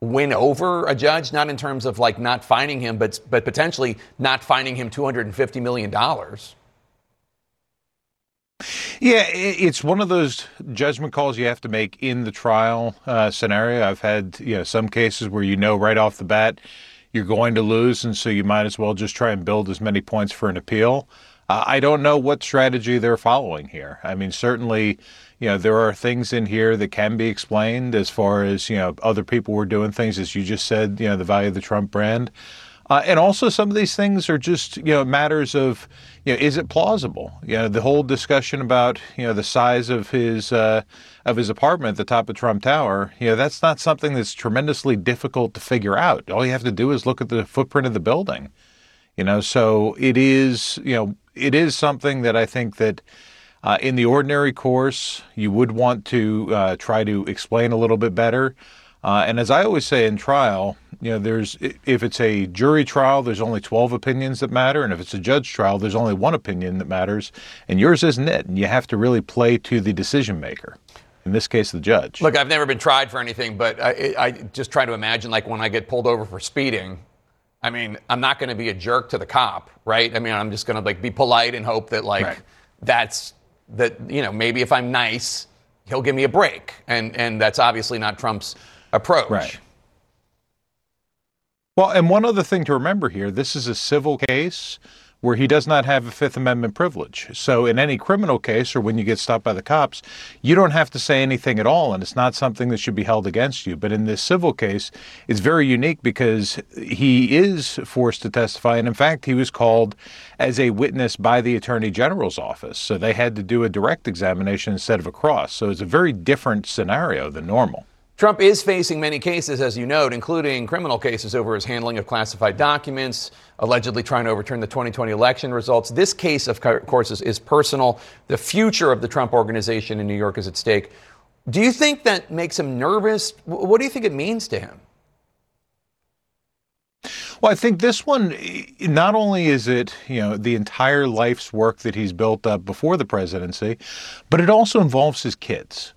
win over a judge, not in terms of like not finding him, but but potentially not finding him two hundred and fifty million dollars. Yeah, it's one of those judgment calls you have to make in the trial uh, scenario. I've had you know some cases where you know right off the bat you're going to lose, and so you might as well just try and build as many points for an appeal. I don't know what strategy they're following here. I mean, certainly you know, there are things in here that can be explained as far as, you know, other people were doing things, as you just said, you know, the value of the Trump brand. Uh, and also, some of these things are just, you know, matters of, you know, is it plausible? You know, the whole discussion about, you know, the size of his uh, of his apartment at the top of Trump Tower. You know, that's not something that's tremendously difficult to figure out. All you have to do is look at the footprint of the building. You know, so it is, you know, it is something that I think that uh, in the ordinary course, you would want to uh, try to explain a little bit better. Uh, and as I always say in trial, you know, there's if it's a jury trial, there's only 12 opinions that matter, and if it's a judge trial, there's only one opinion that matters, and yours isn't it. And you have to really play to the decision maker. In this case, the judge. Look, I've never been tried for anything, but I, I just try to imagine like when I get pulled over for speeding. I mean, I'm not going to be a jerk to the cop, right? I mean, I'm just going to like be polite and hope that like right. that's that you know maybe if I'm nice, he'll give me a break, and and that's obviously not Trump's approach. Right. Well, and one other thing to remember here: this is a civil case where he does not have a Fifth Amendment privilege. So, in any criminal case or when you get stopped by the cops, you don't have to say anything at all, and it's not something that should be held against you. But in this civil case, it's very unique because he is forced to testify, and in fact, he was called as a witness by the Attorney General's office. So, they had to do a direct examination instead of a cross. So, it's a very different scenario than normal. Trump is facing many cases, as you note, including criminal cases over his handling of classified documents, allegedly trying to overturn the 2020 election results. This case, of course, is, is personal. The future of the Trump organization in New York is at stake. Do you think that makes him nervous? What do you think it means to him? Well, I think this one, not only is it, you know, the entire life's work that he's built up before the presidency, but it also involves his kids.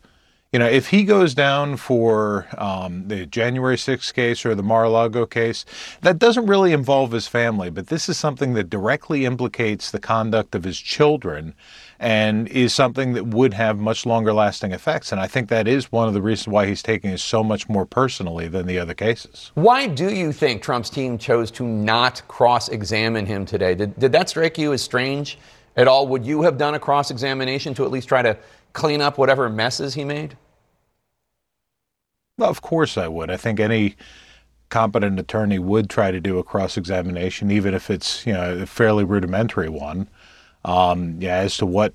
You know, if he goes down for um, the January 6th case or the Mar-a-Lago case, that doesn't really involve his family, but this is something that directly implicates the conduct of his children and is something that would have much longer lasting effects. And I think that is one of the reasons why he's taking it so much more personally than the other cases. Why do you think Trump's team chose to not cross examine him today? Did, did that strike you as strange at all? Would you have done a cross examination to at least try to clean up whatever messes he made? Of course I would. I think any competent attorney would try to do a cross examination, even if it's you know a fairly rudimentary one. Um, yeah, as to what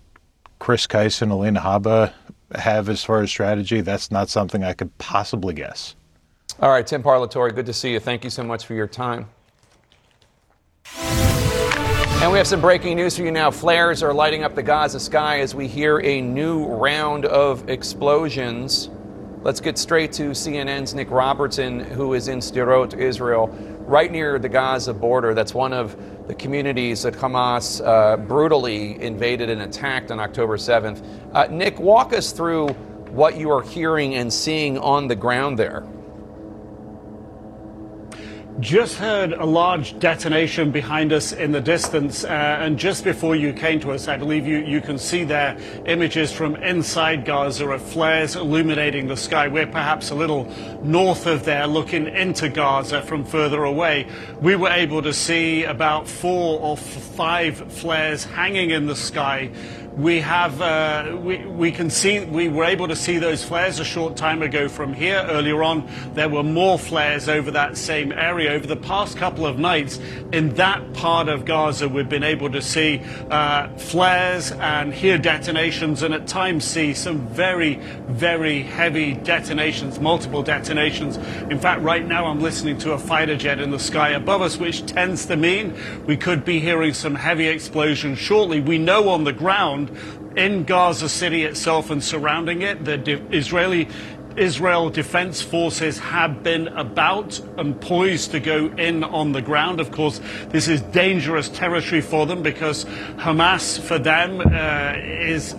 Chris Kise and Alina Habba have as far as strategy, that's not something I could possibly guess. All right, Tim Parlatore, good to see you. Thank you so much for your time. And we have some breaking news for you now. Flares are lighting up the Gaza sky as we hear a new round of explosions. Let's get straight to CNN's Nick Robertson, who is in Sderot, Israel, right near the Gaza border. That's one of the communities that Hamas uh, brutally invaded and attacked on October 7th. Uh, Nick, walk us through what you are hearing and seeing on the ground there. Just heard a large detonation behind us in the distance, uh, and just before you came to us, I believe you, you can see there images from inside Gaza of flares illuminating the sky. We're perhaps a little north of there, looking into Gaza from further away. We were able to see about four or five flares hanging in the sky we have uh, we, we can see we were able to see those flares a short time ago from here. Earlier on there were more flares over that same area. Over the past couple of nights in that part of Gaza we've been able to see uh, flares and hear detonations and at times see some very very heavy detonations multiple detonations. In fact right now I'm listening to a fighter jet in the sky above us which tends to mean we could be hearing some heavy explosions shortly. We know on the ground in Gaza City itself and surrounding it. The Israeli Israel Defense Forces have been about and poised to go in on the ground. Of course, this is dangerous territory for them because Hamas, for them, uh, is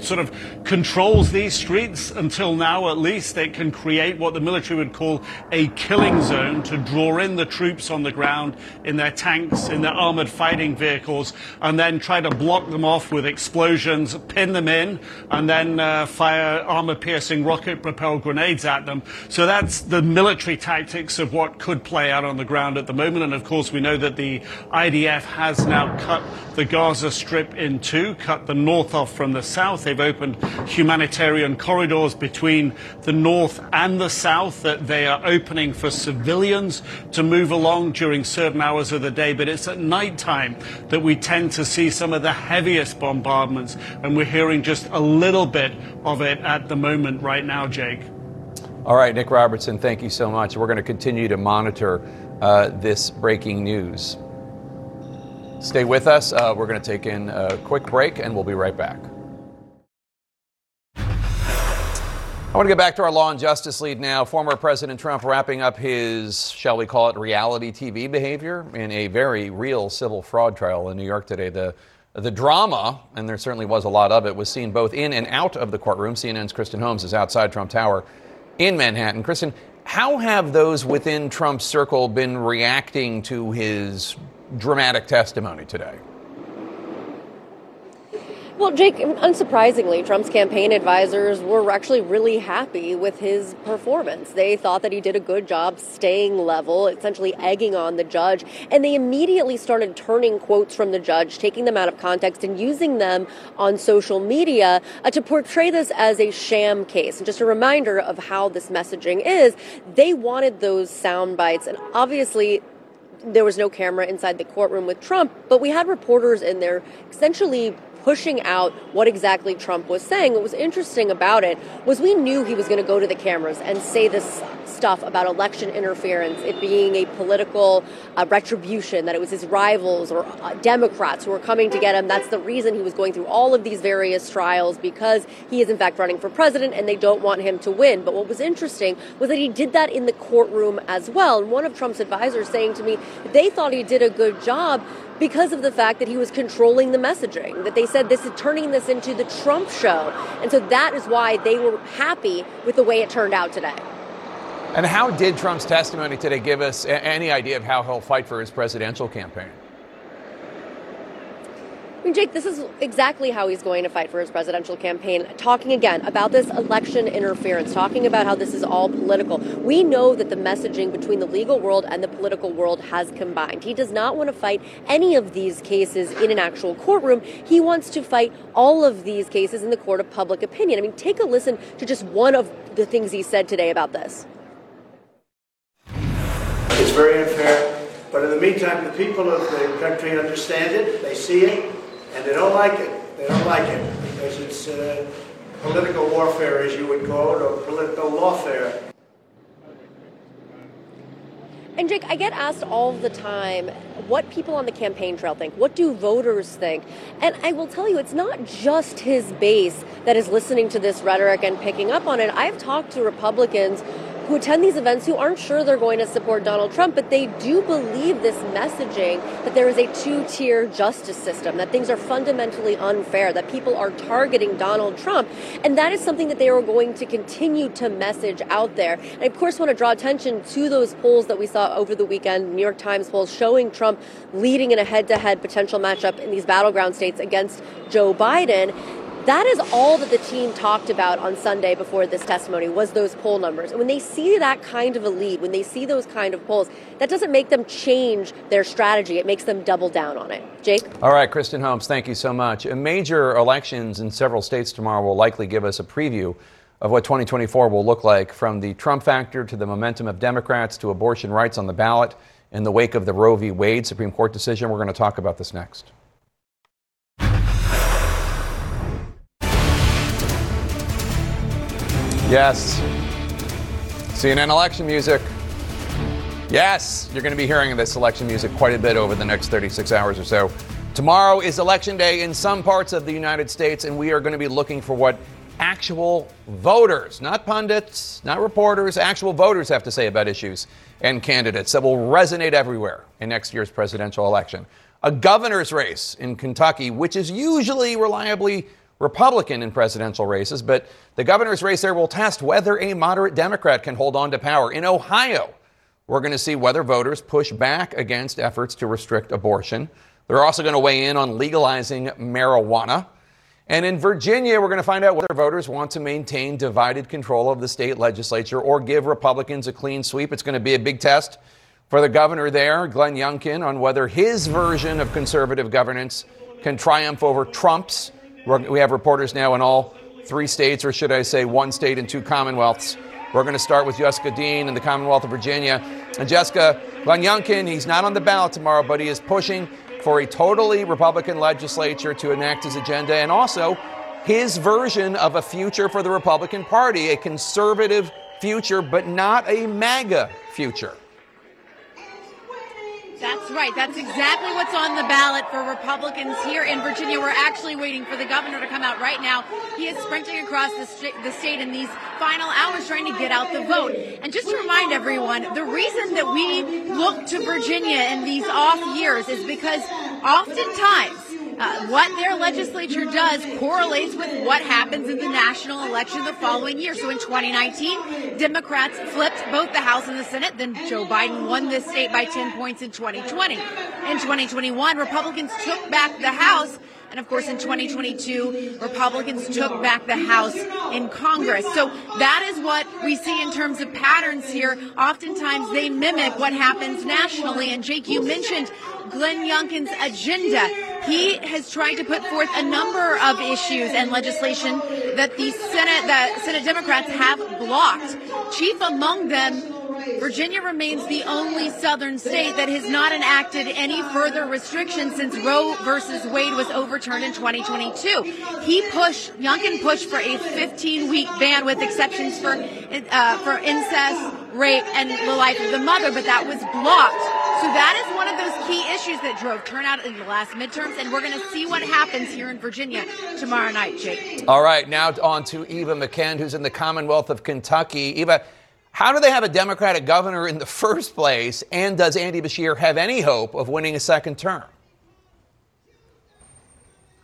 sort of controls these streets until now, at least. It can create what the military would call a killing zone to draw in the troops on the ground in their tanks, in their armored fighting vehicles, and then try to block them off with explosions, pin them in, and then uh, fire armor piercing rocket propelled grenades at them. So that's the military tactics of what could play out on the ground at the moment. And of course, we know that the IDF has now cut the Gaza Strip in two, cut the north off from the south. They've opened humanitarian corridors between the north and the south that they are opening for civilians to move along during certain hours of the day. But it's at night time that we tend to see some of the heaviest bombardments, and we're hearing just a little bit of it at the moment right now, Jake. All right, Nick Robertson, thank you so much. We're going to continue to monitor uh, this breaking news. Stay with us. Uh, we're going to take in a quick break, and we'll be right back. I want to get back to our law and justice lead now. Former President Trump wrapping up his, shall we call it, reality TV behavior in a very real civil fraud trial in New York today. The the drama, and there certainly was a lot of it, was seen both in and out of the courtroom. CNN's Kristen Holmes is outside Trump Tower in Manhattan. Kristen, how have those within Trump's circle been reacting to his dramatic testimony today? Well, Jake, unsurprisingly, Trump's campaign advisors were actually really happy with his performance. They thought that he did a good job staying level, essentially egging on the judge, and they immediately started turning quotes from the judge, taking them out of context, and using them on social media uh, to portray this as a sham case. And just a reminder of how this messaging is, they wanted those sound bites, and obviously there was no camera inside the courtroom with Trump, but we had reporters in there essentially pushing out what exactly Trump was saying. What was interesting about it was we knew he was going to go to the cameras and say this stuff about election interference, it being a political uh, retribution, that it was his rivals or uh, Democrats who were coming to get him. That's the reason he was going through all of these various trials because he is in fact running for president and they don't want him to win. But what was interesting was that he did that in the courtroom as well. And one of Trump's advisors saying to me, they thought he did a good job because of the fact that he was controlling the messaging. That they said this is turning this into the Trump show. And so that is why they were happy with the way it turned out today. And how did Trump's testimony today give us any idea of how he'll fight for his presidential campaign? I mean, Jake, this is exactly how he's going to fight for his presidential campaign. Talking again about this election interference, talking about how this is all political. We know that the messaging between the legal world and the political world has combined. He does not want to fight any of these cases in an actual courtroom. He wants to fight all of these cases in the court of public opinion. I mean, take a listen to just one of the things he said today about this. It's very unfair. But in the meantime, the people of the country understand it, they see it, and they don't like it. They don't like it because it's uh, political warfare, as you would call it, or political lawfare. And Jake, I get asked all the time what people on the campaign trail think. What do voters think? And I will tell you, it's not just his base that is listening to this rhetoric and picking up on it. I've talked to Republicans who attend these events who aren't sure they're going to support Donald Trump, but they do believe this messaging that there is a two tier justice system, that things are fundamentally unfair, that people are targeting Donald Trump. And that is something that they are going to continue to message out there. And I, of course, want to draw attention to those polls that we saw over the weekend, New York Times polls showing Trump leading in a head to head potential matchup in these battleground states against Joe Biden. That is all that the team talked about on Sunday before this testimony was those poll numbers. And when they see that kind of a lead, when they see those kind of polls, that doesn't make them change their strategy. It makes them double down on it. Jake? All right, Kristen Holmes, thank you so much. Major elections in several states tomorrow will likely give us a preview of what 2024 will look like from the Trump factor to the momentum of Democrats to abortion rights on the ballot in the wake of the Roe v. Wade Supreme Court decision. We're going to talk about this next. Yes. CNN election music. Yes, you're going to be hearing this election music quite a bit over the next 36 hours or so. Tomorrow is election day in some parts of the United States, and we are going to be looking for what actual voters, not pundits, not reporters, actual voters have to say about issues and candidates that will resonate everywhere in next year's presidential election. A governor's race in Kentucky, which is usually reliably Republican in presidential races, but the governor's race there will test whether a moderate Democrat can hold on to power. In Ohio, we're going to see whether voters push back against efforts to restrict abortion. They're also going to weigh in on legalizing marijuana. And in Virginia, we're going to find out whether voters want to maintain divided control of the state legislature or give Republicans a clean sweep. It's going to be a big test for the governor there, Glenn Youngkin, on whether his version of conservative governance can triumph over Trump's we have reporters now in all three states, or should I say one state and two commonwealths. We're going to start with Jessica Dean in the Commonwealth of Virginia. And Jessica, Glenn Youngkin, he's not on the ballot tomorrow, but he is pushing for a totally Republican legislature to enact his agenda and also his version of a future for the Republican Party, a conservative future, but not a MAGA future. That's right. That's exactly what's on the ballot for Republicans here in Virginia. We're actually waiting for the governor to come out right now. He is sprinting across the, st- the state in these final hours trying to get out the vote. And just to remind everyone, the reason that we look to Virginia in these off years is because oftentimes uh, what their legislature does correlates with what happens in the national election the following year. So in 2019, Democrats flipped both the House and the Senate. Then Joe Biden won this state by 10 points in 2020. In 2021, Republicans took back the House. And of course, in 2022, Republicans took back the House in Congress. So that is what we see in terms of patterns here. Oftentimes, they mimic what happens nationally. And Jake, you mentioned Glenn Youngkin's agenda. He has tried to put forth a number of issues and legislation that the Senate, the Senate Democrats have blocked. Chief among them Virginia remains the only southern state that has not enacted any further restrictions since Roe versus Wade was overturned in 2022. He pushed, Youngkin pushed for a 15 week ban with exceptions for, uh, for incest, rape, and the life of the mother, but that was blocked. So that is one of those key issues that drove turnout in the last midterms, and we're going to see what happens here in Virginia tomorrow night, Jake. All right, now on to Eva McKend, who's in the Commonwealth of Kentucky. Eva, how do they have a Democratic governor in the first place, and does Andy Beshear have any hope of winning a second term?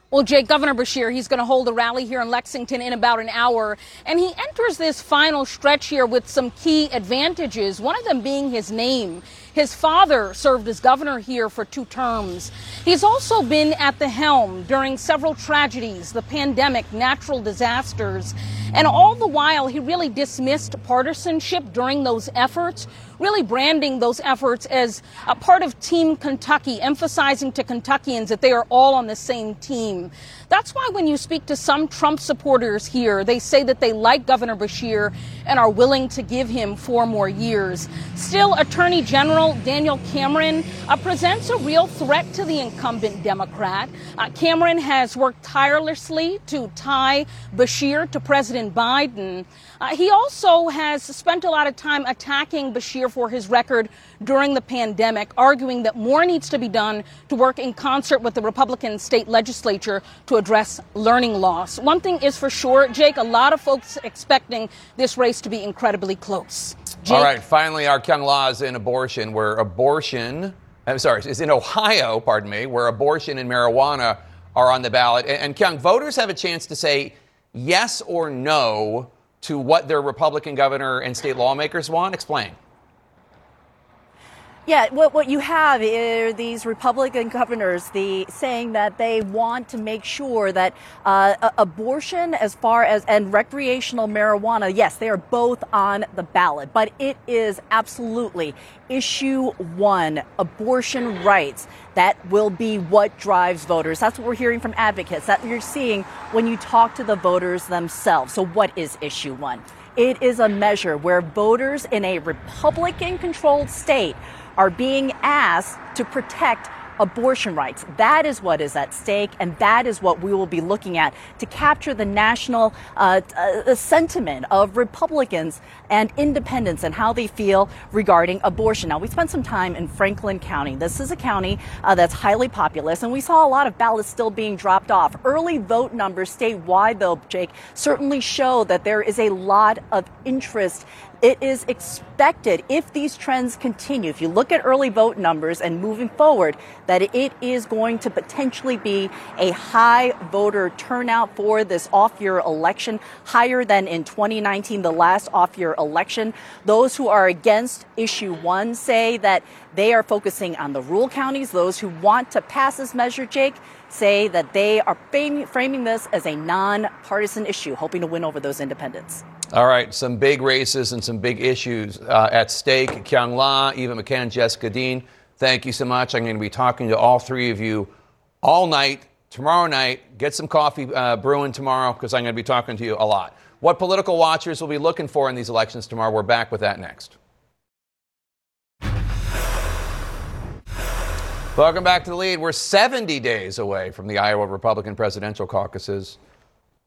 Well, Jake, Governor Beshear, he's going to hold a rally here in Lexington in about an hour. And he enters this final stretch here with some key advantages, one of them being his name. His father served as governor here for two terms. He's also been at the helm during several tragedies, the pandemic, natural disasters. And all the while, he really dismissed partisanship during those efforts, really branding those efforts as a part of Team Kentucky, emphasizing to Kentuckians that they are all on the same team. That's why when you speak to some Trump supporters here, they say that they like Governor Beshear and are willing to give him four more years. Still, Attorney General Daniel Cameron uh, presents a real threat to the incumbent Democrat. Uh, Cameron has worked tirelessly to tie Beshear to President Biden. Uh, he also has spent a lot of time attacking Beshear for his record during the pandemic, arguing that more needs to be done to work in concert with the Republican state legislature to address learning loss. One thing is for sure, Jake, a lot of folks expecting this race to be incredibly close. Jake? All right, finally, our Kyung Lah's in abortion, where abortion, I'm sorry, is in Ohio, pardon me, where abortion and marijuana are on the ballot. And, and Kyung, voters have a chance to say yes or no to what their Republican governor and state lawmakers want? Explain. Yeah, what, what you have are these Republican governors the saying that they want to make sure that uh, abortion, as far as and recreational marijuana, yes, they are both on the ballot, but it is absolutely issue one: abortion rights. That will be what drives voters. That's what we're hearing from advocates. That you're seeing when you talk to the voters themselves. So, what is issue one? It is a measure where voters in a Republican-controlled state are being asked to protect abortion rights. That is what is at stake, and that is what we will be looking at to capture the national uh, uh, sentiment of Republicans and independents and how they feel regarding abortion. Now, we spent some time in Franklin County. This is a county uh, that's highly populous, and we saw a lot of ballots still being dropped off. Early vote numbers statewide, though, Jake, certainly show that there is a lot of interest it is expected if these trends continue, if you look at early vote numbers and moving forward, that it is going to potentially be a high voter turnout for this off year election, higher than in 2019, the last off year election. Those who are against issue one say that they are focusing on the rural counties. Those who want to pass this measure, Jake, say that they are framing this as a nonpartisan issue, hoping to win over those independents. All right, some big races and some big issues uh, at stake. Kyung Lah, Eva McKend, Jessica Dean, thank you so much. I'm going to be talking to all three of you all night, tomorrow night. Get some coffee uh, brewing tomorrow because I'm going to be talking to you a lot. What political watchers will be looking for in these elections tomorrow? We're back with that next. Welcome back to the lead. We're 70 days away from the Iowa Republican presidential caucuses.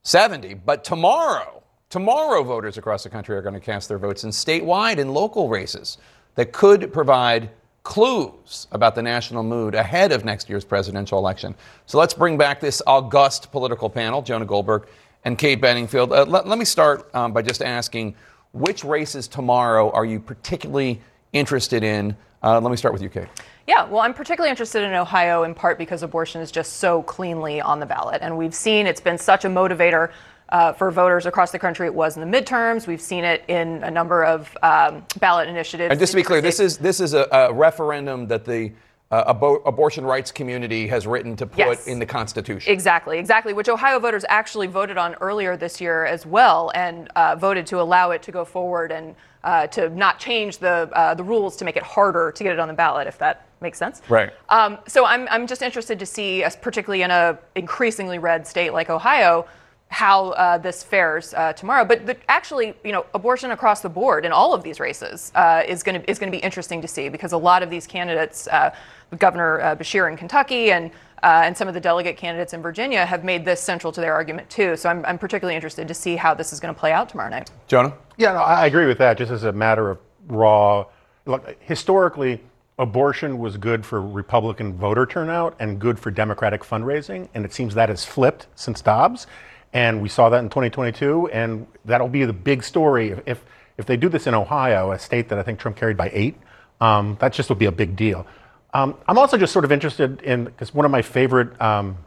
70, but tomorrow, Tomorrow, voters across the country are going to cast their votes in statewide and local races that could provide clues about the national mood ahead of next year's presidential election. So let's bring back this august political panel Jonah Goldberg and Kate Bedingfield. Uh, let, let, me start um, by just asking which races tomorrow are you particularly interested in? Uh, let me start with you, Kate. Yeah, well, I'm particularly interested in Ohio in part because abortion is just so cleanly on the ballot. And we've seen it's been such a motivator uh, for voters across the country. It was in the midterms. We've seen it in a number of um, ballot initiatives. And just to be clear, this is this is a, a referendum that the uh, abo- abortion rights community has written to put yes. in the Constitution. Exactly, exactly, which Ohio voters actually voted on earlier this year as well, and uh, voted to allow it to go forward and uh, to not change the uh, the rules to make it harder to get it on the ballot, if that makes sense. Right. Um, so I'm I'm just interested to see, particularly in a increasingly red state like Ohio how uh, this fares uh, tomorrow. But the, actually, you know, abortion across the board in all of these races uh, is going to is going to be interesting to see because a lot of these candidates, uh, Governor uh, Beshear in Kentucky and uh, and some of the delegate candidates in Virginia have made this central to their argument too. So I'm, I'm particularly interested to see how this is going to play out tomorrow night. Jonah? Yeah, no, I agree with that. Just as a matter of raw, look, historically, abortion was good for Republican voter turnout and good for Democratic fundraising, and it seems that has flipped since Dobbs. And we saw that in 2022, and that'll be the big story. If, if they do this in Ohio, a state that I think Trump carried by eight, um, that just would be a big deal. Um, I'm also just sort of interested in, because one of my favorite um,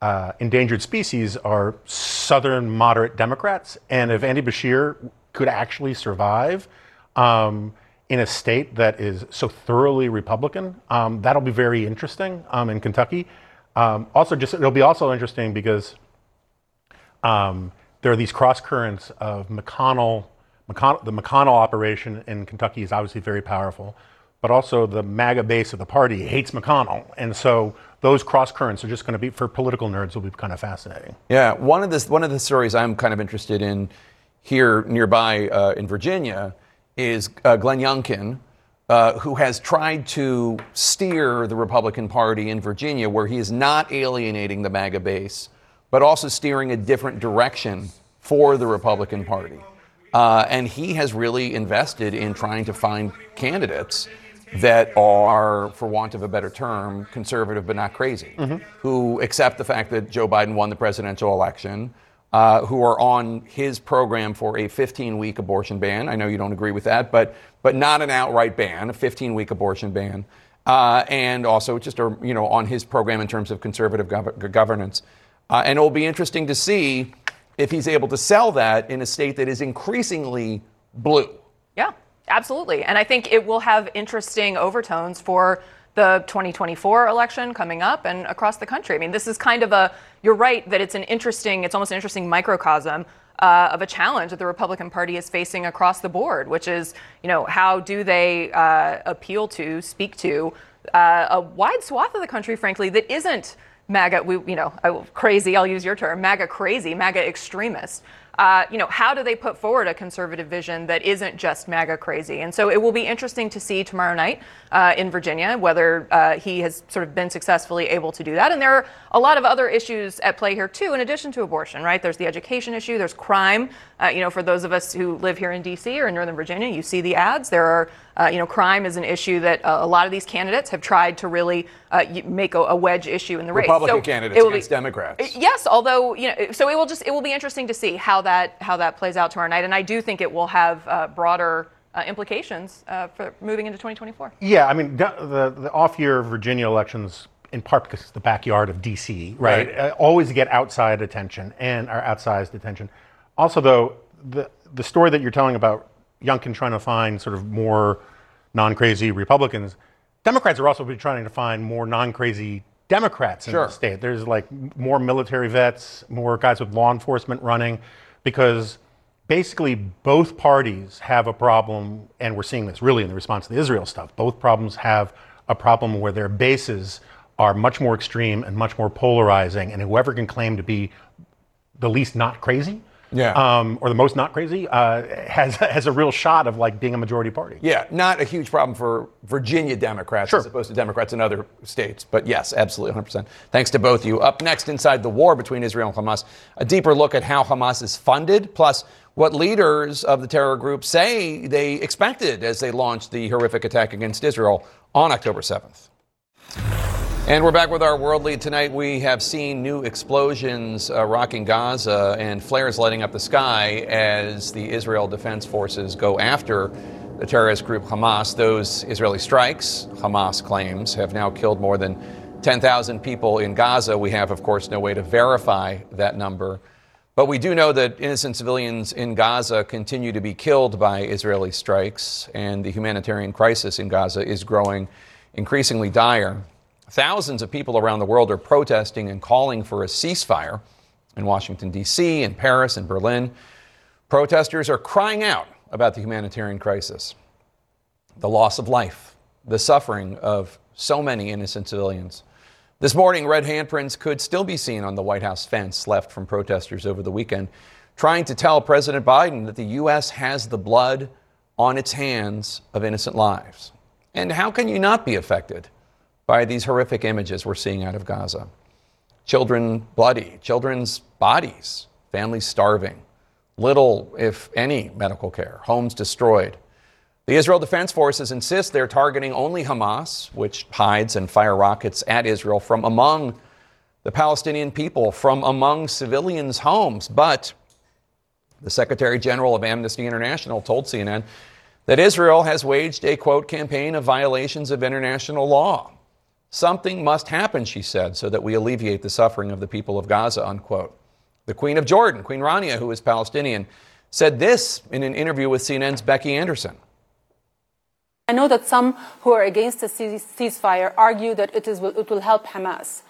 uh, endangered species are Southern moderate Democrats. And if Andy Beshear could actually survive um, in a state that is so thoroughly Republican, um, that'll be very interesting um, in Kentucky. Also, just it'll be also interesting because there are these cross currents of McConnell, McConnell. The McConnell operation in Kentucky is obviously very powerful but also the MAGA base of the party hates McConnell. And so those cross currents are just going to be, for political nerds, will be kind of fascinating. Yeah, one of the one of the stories I'm kind of interested in here nearby uh, in Virginia is uh, Glenn Youngkin, uh, who has tried to steer the Republican Party in Virginia, where he is not alienating the MAGA base, but also steering a different direction for the Republican Party. Uh, and he has really invested in trying to find candidates that are, for want of a better term, conservative but not crazy, mm-hmm. who accept the fact that Joe Biden won the presidential election, uh, who are on his program for a 15 week abortion ban. I know you don't agree with that, but, but not an outright ban, a 15 week abortion ban. Uh, and also just a, you know on his program in terms of conservative gov- governance. Uh, and it will be interesting to see if he's able to sell that in a state that is increasingly blue. Yeah. Absolutely. And I think it will have interesting overtones for the 2024 election coming up and across the country. I mean, this is kind of a, you're right that it's an interesting, it's almost an interesting microcosm uh, of a challenge that the Republican Party is facing across the board, which is, you know, how do they uh, appeal to, speak to uh, a wide swath of the country, frankly, that isn't MAGA, we, you know, crazy, I'll use your term, MAGA crazy, MAGA extremist uh, you know, how do they put forward a conservative vision that isn't just MAGA crazy? And so it will be interesting to see tomorrow night uh, in Virginia whether uh, he has sort of been successfully able to do that. And there are a lot of other issues at play here too, in addition to abortion. Right? There's the education issue. There's crime. Uh, you know, for those of us who live here in D.C. or in Northern Virginia, you see the ads. There are, uh, you know, crime is an issue that uh, a lot of these candidates have tried to really make a, a, wedge issue in the race. Republican so candidates against be, Democrats. Yes, although you know, so it will just it will be interesting to see how that how that plays out tomorrow night, and I do think it will have uh, broader uh, implications uh, for moving into 2024. Yeah, I mean the, the off-year Virginia elections, in part because it's the backyard of D.C., right? right. Uh, always get outside attention and are outsized attention. Also, though, the the story that you're telling about Youngkin trying to find sort of more non-crazy Republicans, Democrats are also trying to find more non-crazy Democrats in sure. the state. There's like more military vets, more guys with law enforcement running because basically both parties have a problem, and we're seeing this really in the response to the Israel stuff. Both problems have a problem where their bases are much more extreme and much more polarizing, and whoever can claim to be the least not crazy yeah. Um, or the most not crazy, uh, has <laughs> has a real shot of like being a majority party. Yeah, not a huge problem for Virginia Democrats sure. as opposed to Democrats in other states. But yes, absolutely, 100%. Thanks to both of you. Up next, inside the war between Israel and Hamas, a deeper look at how Hamas is funded, plus what leaders of the terror group say they expected as they launched the horrific attack against Israel on October 7th. And we're back with our world lead tonight. We have seen new explosions uh, rocking Gaza and flares lighting up the sky as the Israel Defense Forces go after the terrorist group Hamas. Those Israeli strikes, Hamas claims, have now killed more than 10,000 people in Gaza. We have, of course, no way to verify that number. But we do know that innocent civilians in Gaza continue to be killed by Israeli strikes, and the humanitarian crisis in Gaza is growing increasingly dire. Thousands of people around the world are protesting and calling for a ceasefire in Washington, D.C., in Paris, and Berlin. Protesters are crying out about the humanitarian crisis, the loss of life, the suffering of so many innocent civilians. This morning, red handprints could still be seen on the White House fence left from protesters over the weekend, trying to tell President Biden that the U.S. has the blood on its hands of innocent lives. And how can you not be affected by these horrific images we're seeing out of Gaza? Children bloody, children's bodies, families starving, little, if any, medical care, homes destroyed. The Israel Defense Forces insist they're targeting only Hamas, which hides and fire rockets at Israel from among the Palestinian people, from among civilians' homes. But the Secretary General of Amnesty International told CNN that Israel has waged a quote campaign of violations of international law. Something must happen, she said, so that we alleviate the suffering of the people of Gaza, unquote. The Queen of Jordan, Queen Rania, who is Palestinian, said this in an interview with CNN's Becky Anderson. I know that some who are against the ceasefire argue that it, is, it will help Hamas.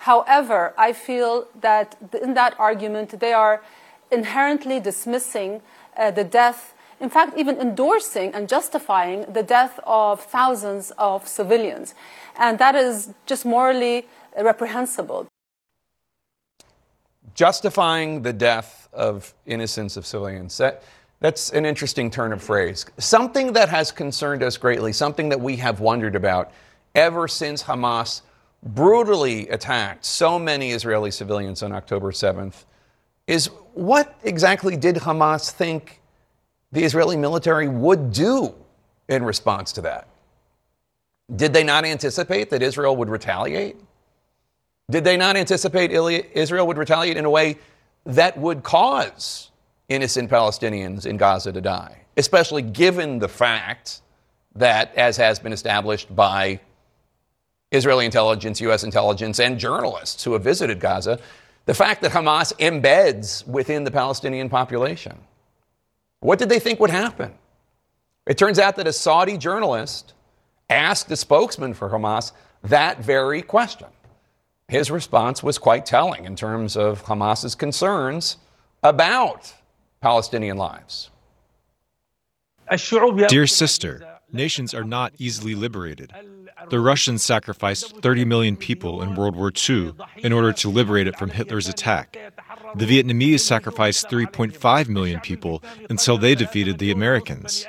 However, I feel that in that argument, they are inherently dismissing uh, the death, in fact, even endorsing and justifying the death of thousands of civilians. And that is just morally reprehensible. Justifying the death of innocents of civilians. That, that's an interesting turn of phrase. Something that has concerned us greatly, something that we have wondered about ever since Hamas brutally attacked so many Israeli civilians on October 7th is what exactly did Hamas think the Israeli military would do in response to that? Did they not anticipate that Israel would retaliate? Did they not anticipate Israel would retaliate in a way that would cause innocent Palestinians in Gaza to die, especially given the fact that, as has been established by Israeli intelligence, U.S. intelligence, and journalists who have visited Gaza, the fact that Hamas embeds within the Palestinian population. What did they think would happen? It turns out that a Saudi journalist asked the spokesman for Hamas that very question. His response was quite telling in terms of Hamas's concerns about Palestinian lives. Dear sister, nations are not easily liberated. The Russians sacrificed 30 million people in World War II in order to liberate it from Hitler's attack. The Vietnamese sacrificed 3.5 million people until they defeated the Americans.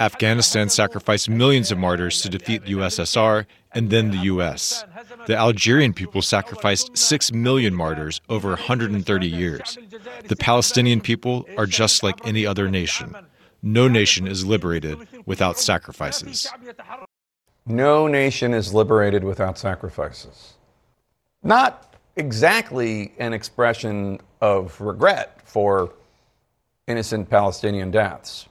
Afghanistan sacrificed millions of martyrs to defeat the USSR and then the US. The Algerian people sacrificed 6 million martyrs over 130 years. The Palestinian people are just like any other nation. No nation is liberated without sacrifices. No nation is liberated without sacrifices. Not exactly an expression of regret for innocent Palestinian deaths.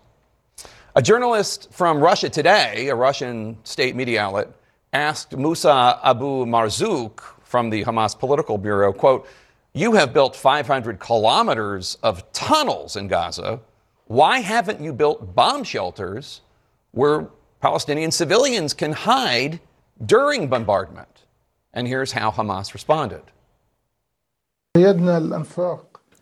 A journalist from Russia Today, a Russian state media outlet, asked Musa Abu Marzouk from the Hamas political bureau, quote, you have built 500 kilometers of tunnels in Gaza. Why haven't you built bomb shelters where Palestinian civilians can hide during bombardment? And here's how Hamas responded.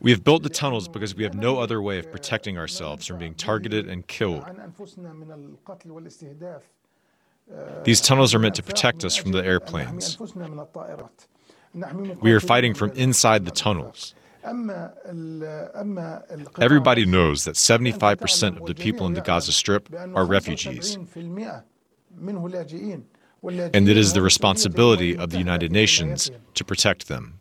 We have built the tunnels because we have no other way of protecting ourselves from being targeted and killed. These tunnels are meant to protect us from the airplanes. We are fighting from inside the tunnels. Everybody knows that 75% of the people in the Gaza Strip are refugees. And it is the responsibility of the United Nations to protect them.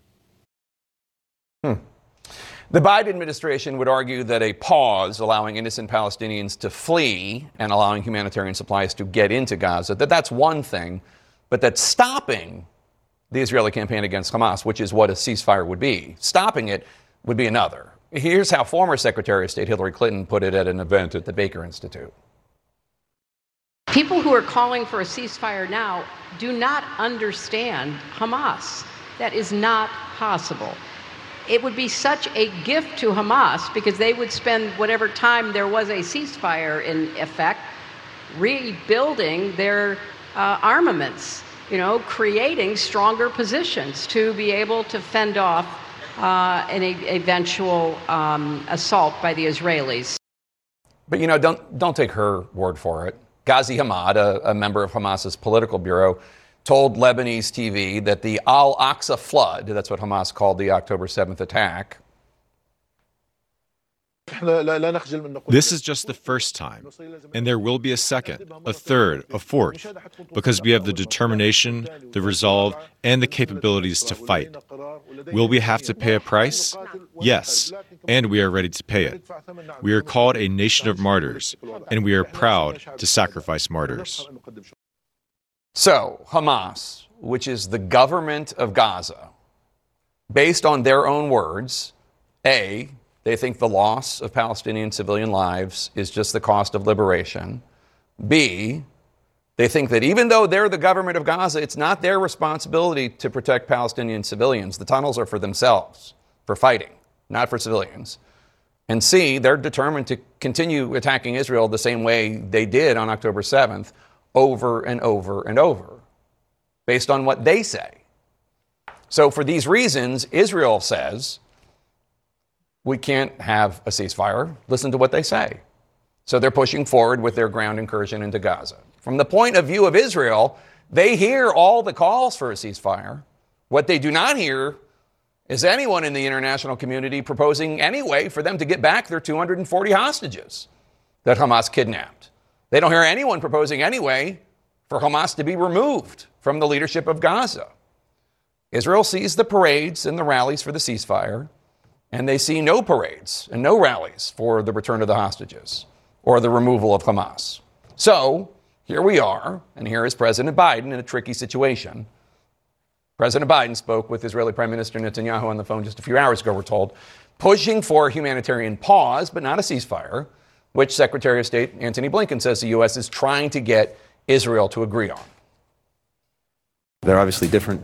The Biden administration would argue that a pause allowing innocent Palestinians to flee and allowing humanitarian supplies to get into Gaza, that that's one thing, but that stopping the Israeli campaign against Hamas, which is what a ceasefire would be, stopping it would be another. Here's how former Secretary of State Hillary Clinton put it at an event at the Baker Institute. People who are calling for a ceasefire now do not understand Hamas. That is not possible it would be such a gift to Hamas because they would spend whatever time there was a ceasefire in effect rebuilding their uh, armaments, you know, creating stronger positions to be able to fend off uh, an eventual um, assault by the Israelis. But you know, don't don't take her word for it. Ghazi Hamad, a, a member of Hamas's political bureau, told Lebanese TV that the Al Aqsa flood, that's what Hamas called the October 7th attack, This is just the first time, and there will be a second, a third, a fourth, because we have the determination, the resolve, and the capabilities to fight. Will we have to pay a price? Yes, and we are ready to pay it. We are called a nation of martyrs, and we are proud to sacrifice martyrs. So, Hamas, which is the government of Gaza, based on their own words, A, they think the loss of Palestinian civilian lives is just the cost of liberation. B, they think that even though they're the government of Gaza, it's not their responsibility to protect Palestinian civilians. The tunnels are for themselves, for fighting, not for civilians. And C, they're determined to continue attacking Israel the same way they did on October 7th, over and over and over, based on what they say. So, for these reasons, Israel says we can't have a ceasefire. Listen to what they say. So, they're pushing forward with their ground incursion into Gaza. From the point of view of Israel, they hear all the calls for a ceasefire. What they do not hear is anyone in the international community proposing any way for them to get back their 240 hostages that Hamas kidnapped. They don't hear anyone proposing any way for Hamas to be removed from the leadership of Gaza. Israel sees the parades and the rallies for the ceasefire, and they see no parades and no rallies for the return of the hostages or the removal of Hamas. So here we are, and here is President Biden in a tricky situation. President Biden spoke with Israeli Prime Minister Netanyahu on the phone just a few hours ago, we're told, pushing for a humanitarian pause, but not a ceasefire, which Secretary of State Antony Blinken says the U.S. is trying to get Israel to agree on. There are obviously different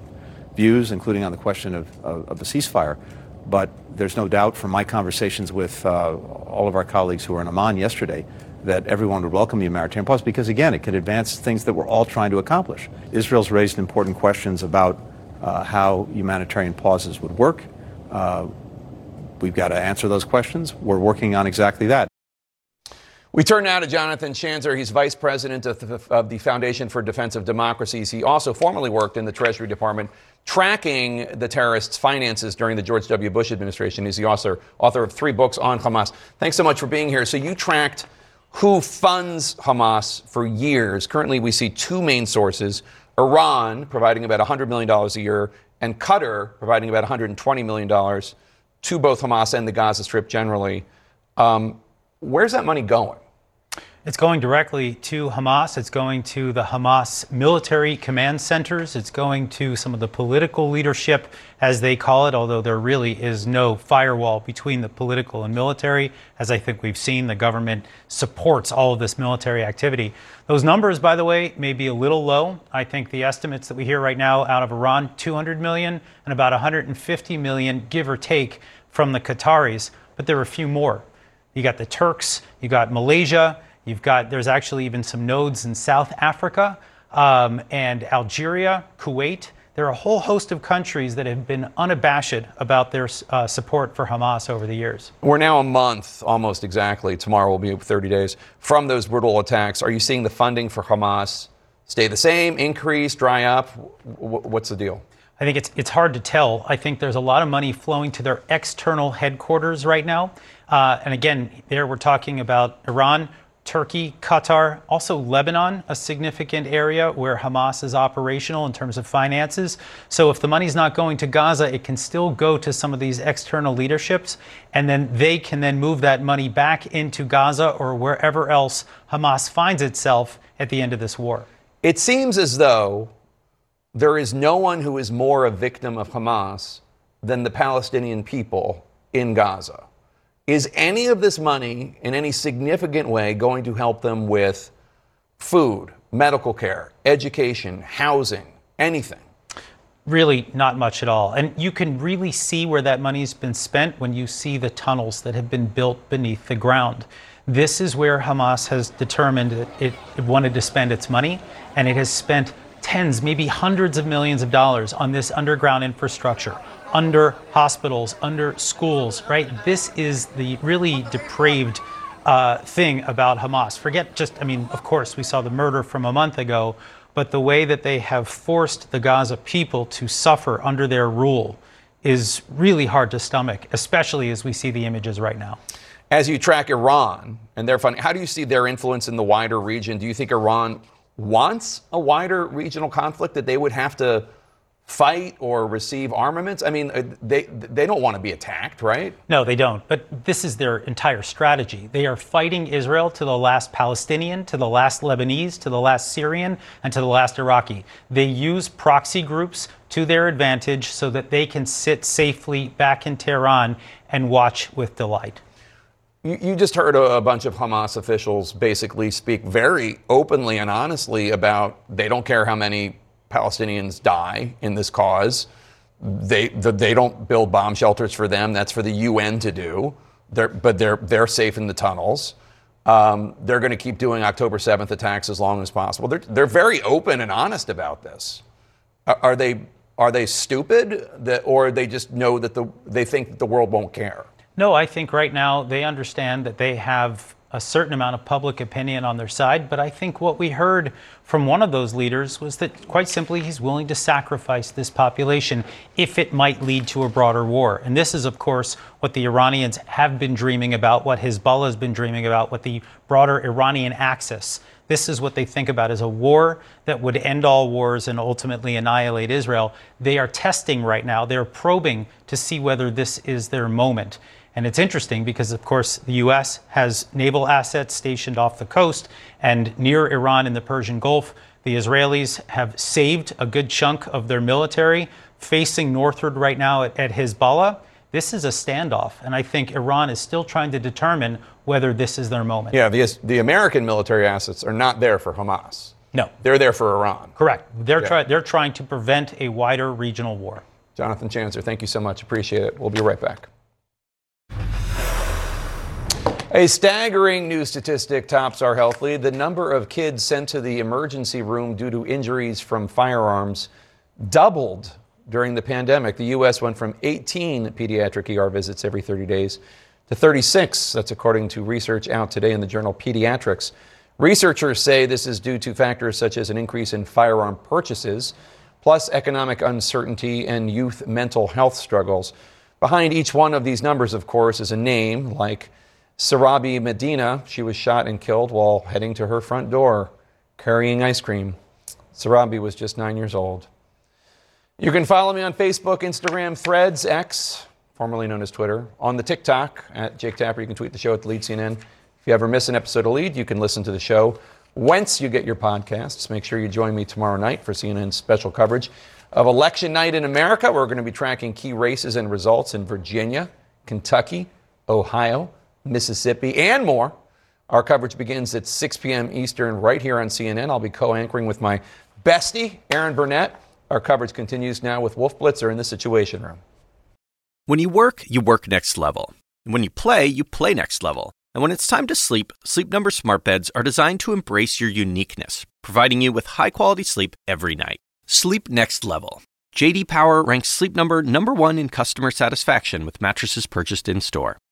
views, including on the question of, of, of the ceasefire, but there's no doubt from my conversations with uh, all of our colleagues who were in Amman yesterday that everyone would welcome the humanitarian pause because, again, it could advance things that we're all trying to accomplish. Israel's raised important questions about uh, how humanitarian pauses would work. Uh, we've got to answer those questions. We're working on exactly that. We turn now to Jonathan Schanzer. He's vice president of the, of the, Foundation for Defense of Democracies. He also formerly worked in the Treasury Department tracking the terrorists' finances during the George W. Bush administration. He's the author, author of three books on Hamas. Thanks so much for being here. So, you tracked who funds Hamas for years. Currently, we see two main sources Iran providing about $100 million a year, and Qatar providing about $120 million to both Hamas and the Gaza Strip generally. Um, where's that money going? It's going directly to Hamas. It's going to the Hamas military command centers. It's going to some of the political leadership, as they call it, although there really is no firewall between the political and military. As I think we've seen, the government supports all of this military activity. Those numbers, by the way, may be a little low. I think the estimates that we hear right now out of Iran 200 million and about 150 million, give or take, from the Qataris, but there are a few more. You got the Turks, you got Malaysia. You've got, there's actually even some nodes in South Africa um, and Algeria, Kuwait. There are a whole host of countries that have been unabashed about their uh, support for Hamas over the years. We're now a month, almost exactly. Tomorrow will be 30 days from those brutal attacks. Are you seeing the funding for Hamas stay the same, increase, dry up? W- what's the deal? I think it's, it's hard to tell. I think there's a lot of money flowing to their external headquarters right now. Uh, and again, there we're talking about Iran, Turkey, Qatar, also Lebanon, a significant area where Hamas is operational in terms of finances. So if the money's not going to Gaza, it can still go to some of these external leaderships, and then they can then move that money back into Gaza or wherever else Hamas finds itself at the end of this war. It seems as though there is no one who is more a victim of Hamas than the Palestinian people in Gaza. Is any of this money in any significant way going to help them with food, medical care, education, housing, anything? Really, not much at all. And you can really see where that money's been spent when you see the tunnels that have been built beneath the ground. This is where Hamas has determined that it, it wanted to spend its money, and it has spent tens, maybe hundreds of millions of dollars on this underground infrastructure, under hospitals, under schools, right? This is the really depraved uh, thing about Hamas. Forget just, I mean, of course, we saw the murder from a month ago, but the way that they have forced the Gaza people to suffer under their rule is really hard to stomach, especially as we see the images right now. As you track Iran and their funding, how do you see their influence in the wider region? Do you think Iran wants a wider regional conflict that they would have to fight or receive armaments? I mean, uh, they they don't want to be attacked, right? No, they don't. But this is their entire strategy. They are fighting Israel to the last Palestinian, to the last Lebanese, to the last Syrian, and to the last Iraqi. They use proxy groups to their advantage so that they can sit safely back in Tehran and watch with delight. You, you just heard a, a bunch of Hamas officials basically speak very openly and honestly about they don't care how many Palestinians die in this cause. They, the, they don't build bomb shelters for them. That's for the UN to do. They're, but they're, they're safe in the tunnels. Um, they're going to keep doing October 7th attacks as long as possible. They're, they're very open and honest about this. Are, are they, are they stupid that, or they just know that the, they think that the world won't care? No, I think right now they understand that they have a certain amount of public opinion on their side. But I think what we heard from one of those leaders was that quite simply he's willing to sacrifice this population if it might lead to a broader war. And this is, of course, what the Iranians have been dreaming about, what Hezbollah has been dreaming about, what the broader Iranian axis. This is what they think about as a war that would end all wars and ultimately annihilate Israel. They are testing right now, they're probing to see whether this is their moment. And it's interesting because, of course, the U.S. has naval assets stationed off the coast and near Iran in the Persian Gulf. The Israelis have saved a good chunk of their military facing northward right now at, at Hezbollah. This is a standoff, and I think Iran is still trying to determine whether this is their moment. Yeah, the, the American military assets are not there for Hamas. No. They're there for Iran. Correct. They're, Yeah. try- they're trying to prevent a wider regional war. Jonathan Schanzer, thank you so much. Appreciate it. We'll be right back. A staggering new statistic tops our health lead. The number of kids sent to the emergency room due to injuries from firearms doubled during the pandemic. The U.S. went from 18 pediatric ER visits every 30 days to 36. That's according to research out today in the journal Pediatrics. Researchers say this is due to factors such as an increase in firearm purchases, plus economic uncertainty and youth mental health struggles. Behind each one of these numbers, of course, is a name like Sarabi Medina. She was shot and killed while heading to her front door carrying ice cream. Sarabi was just nine years old. You can follow me on Facebook, Instagram, Threads, X, formerly known as Twitter, on the TikTok at Jake Tapper. You can tweet the show at the Lead CNN. If you ever miss an episode of Lead, you can listen to the show whence you get your podcasts. Make sure you join me tomorrow night for CNN's special coverage of election night in America. We're going to be tracking key races and results in Virginia, Kentucky, Ohio, Mississippi, and more. Our coverage begins at 6 p.m. Eastern right here on CNN. I'll be co anchoring with my bestie, Erin Burnett. Our coverage continues now with Wolf Blitzer in the Situation Room. When you work, you work next level. And when you play, you play next level. And when it's time to sleep, Sleep Number smart beds are designed to embrace your uniqueness, providing you with high-quality sleep every night. Sleep next level. JD Power ranks Sleep Number number 1 in customer satisfaction with mattresses purchased in-store.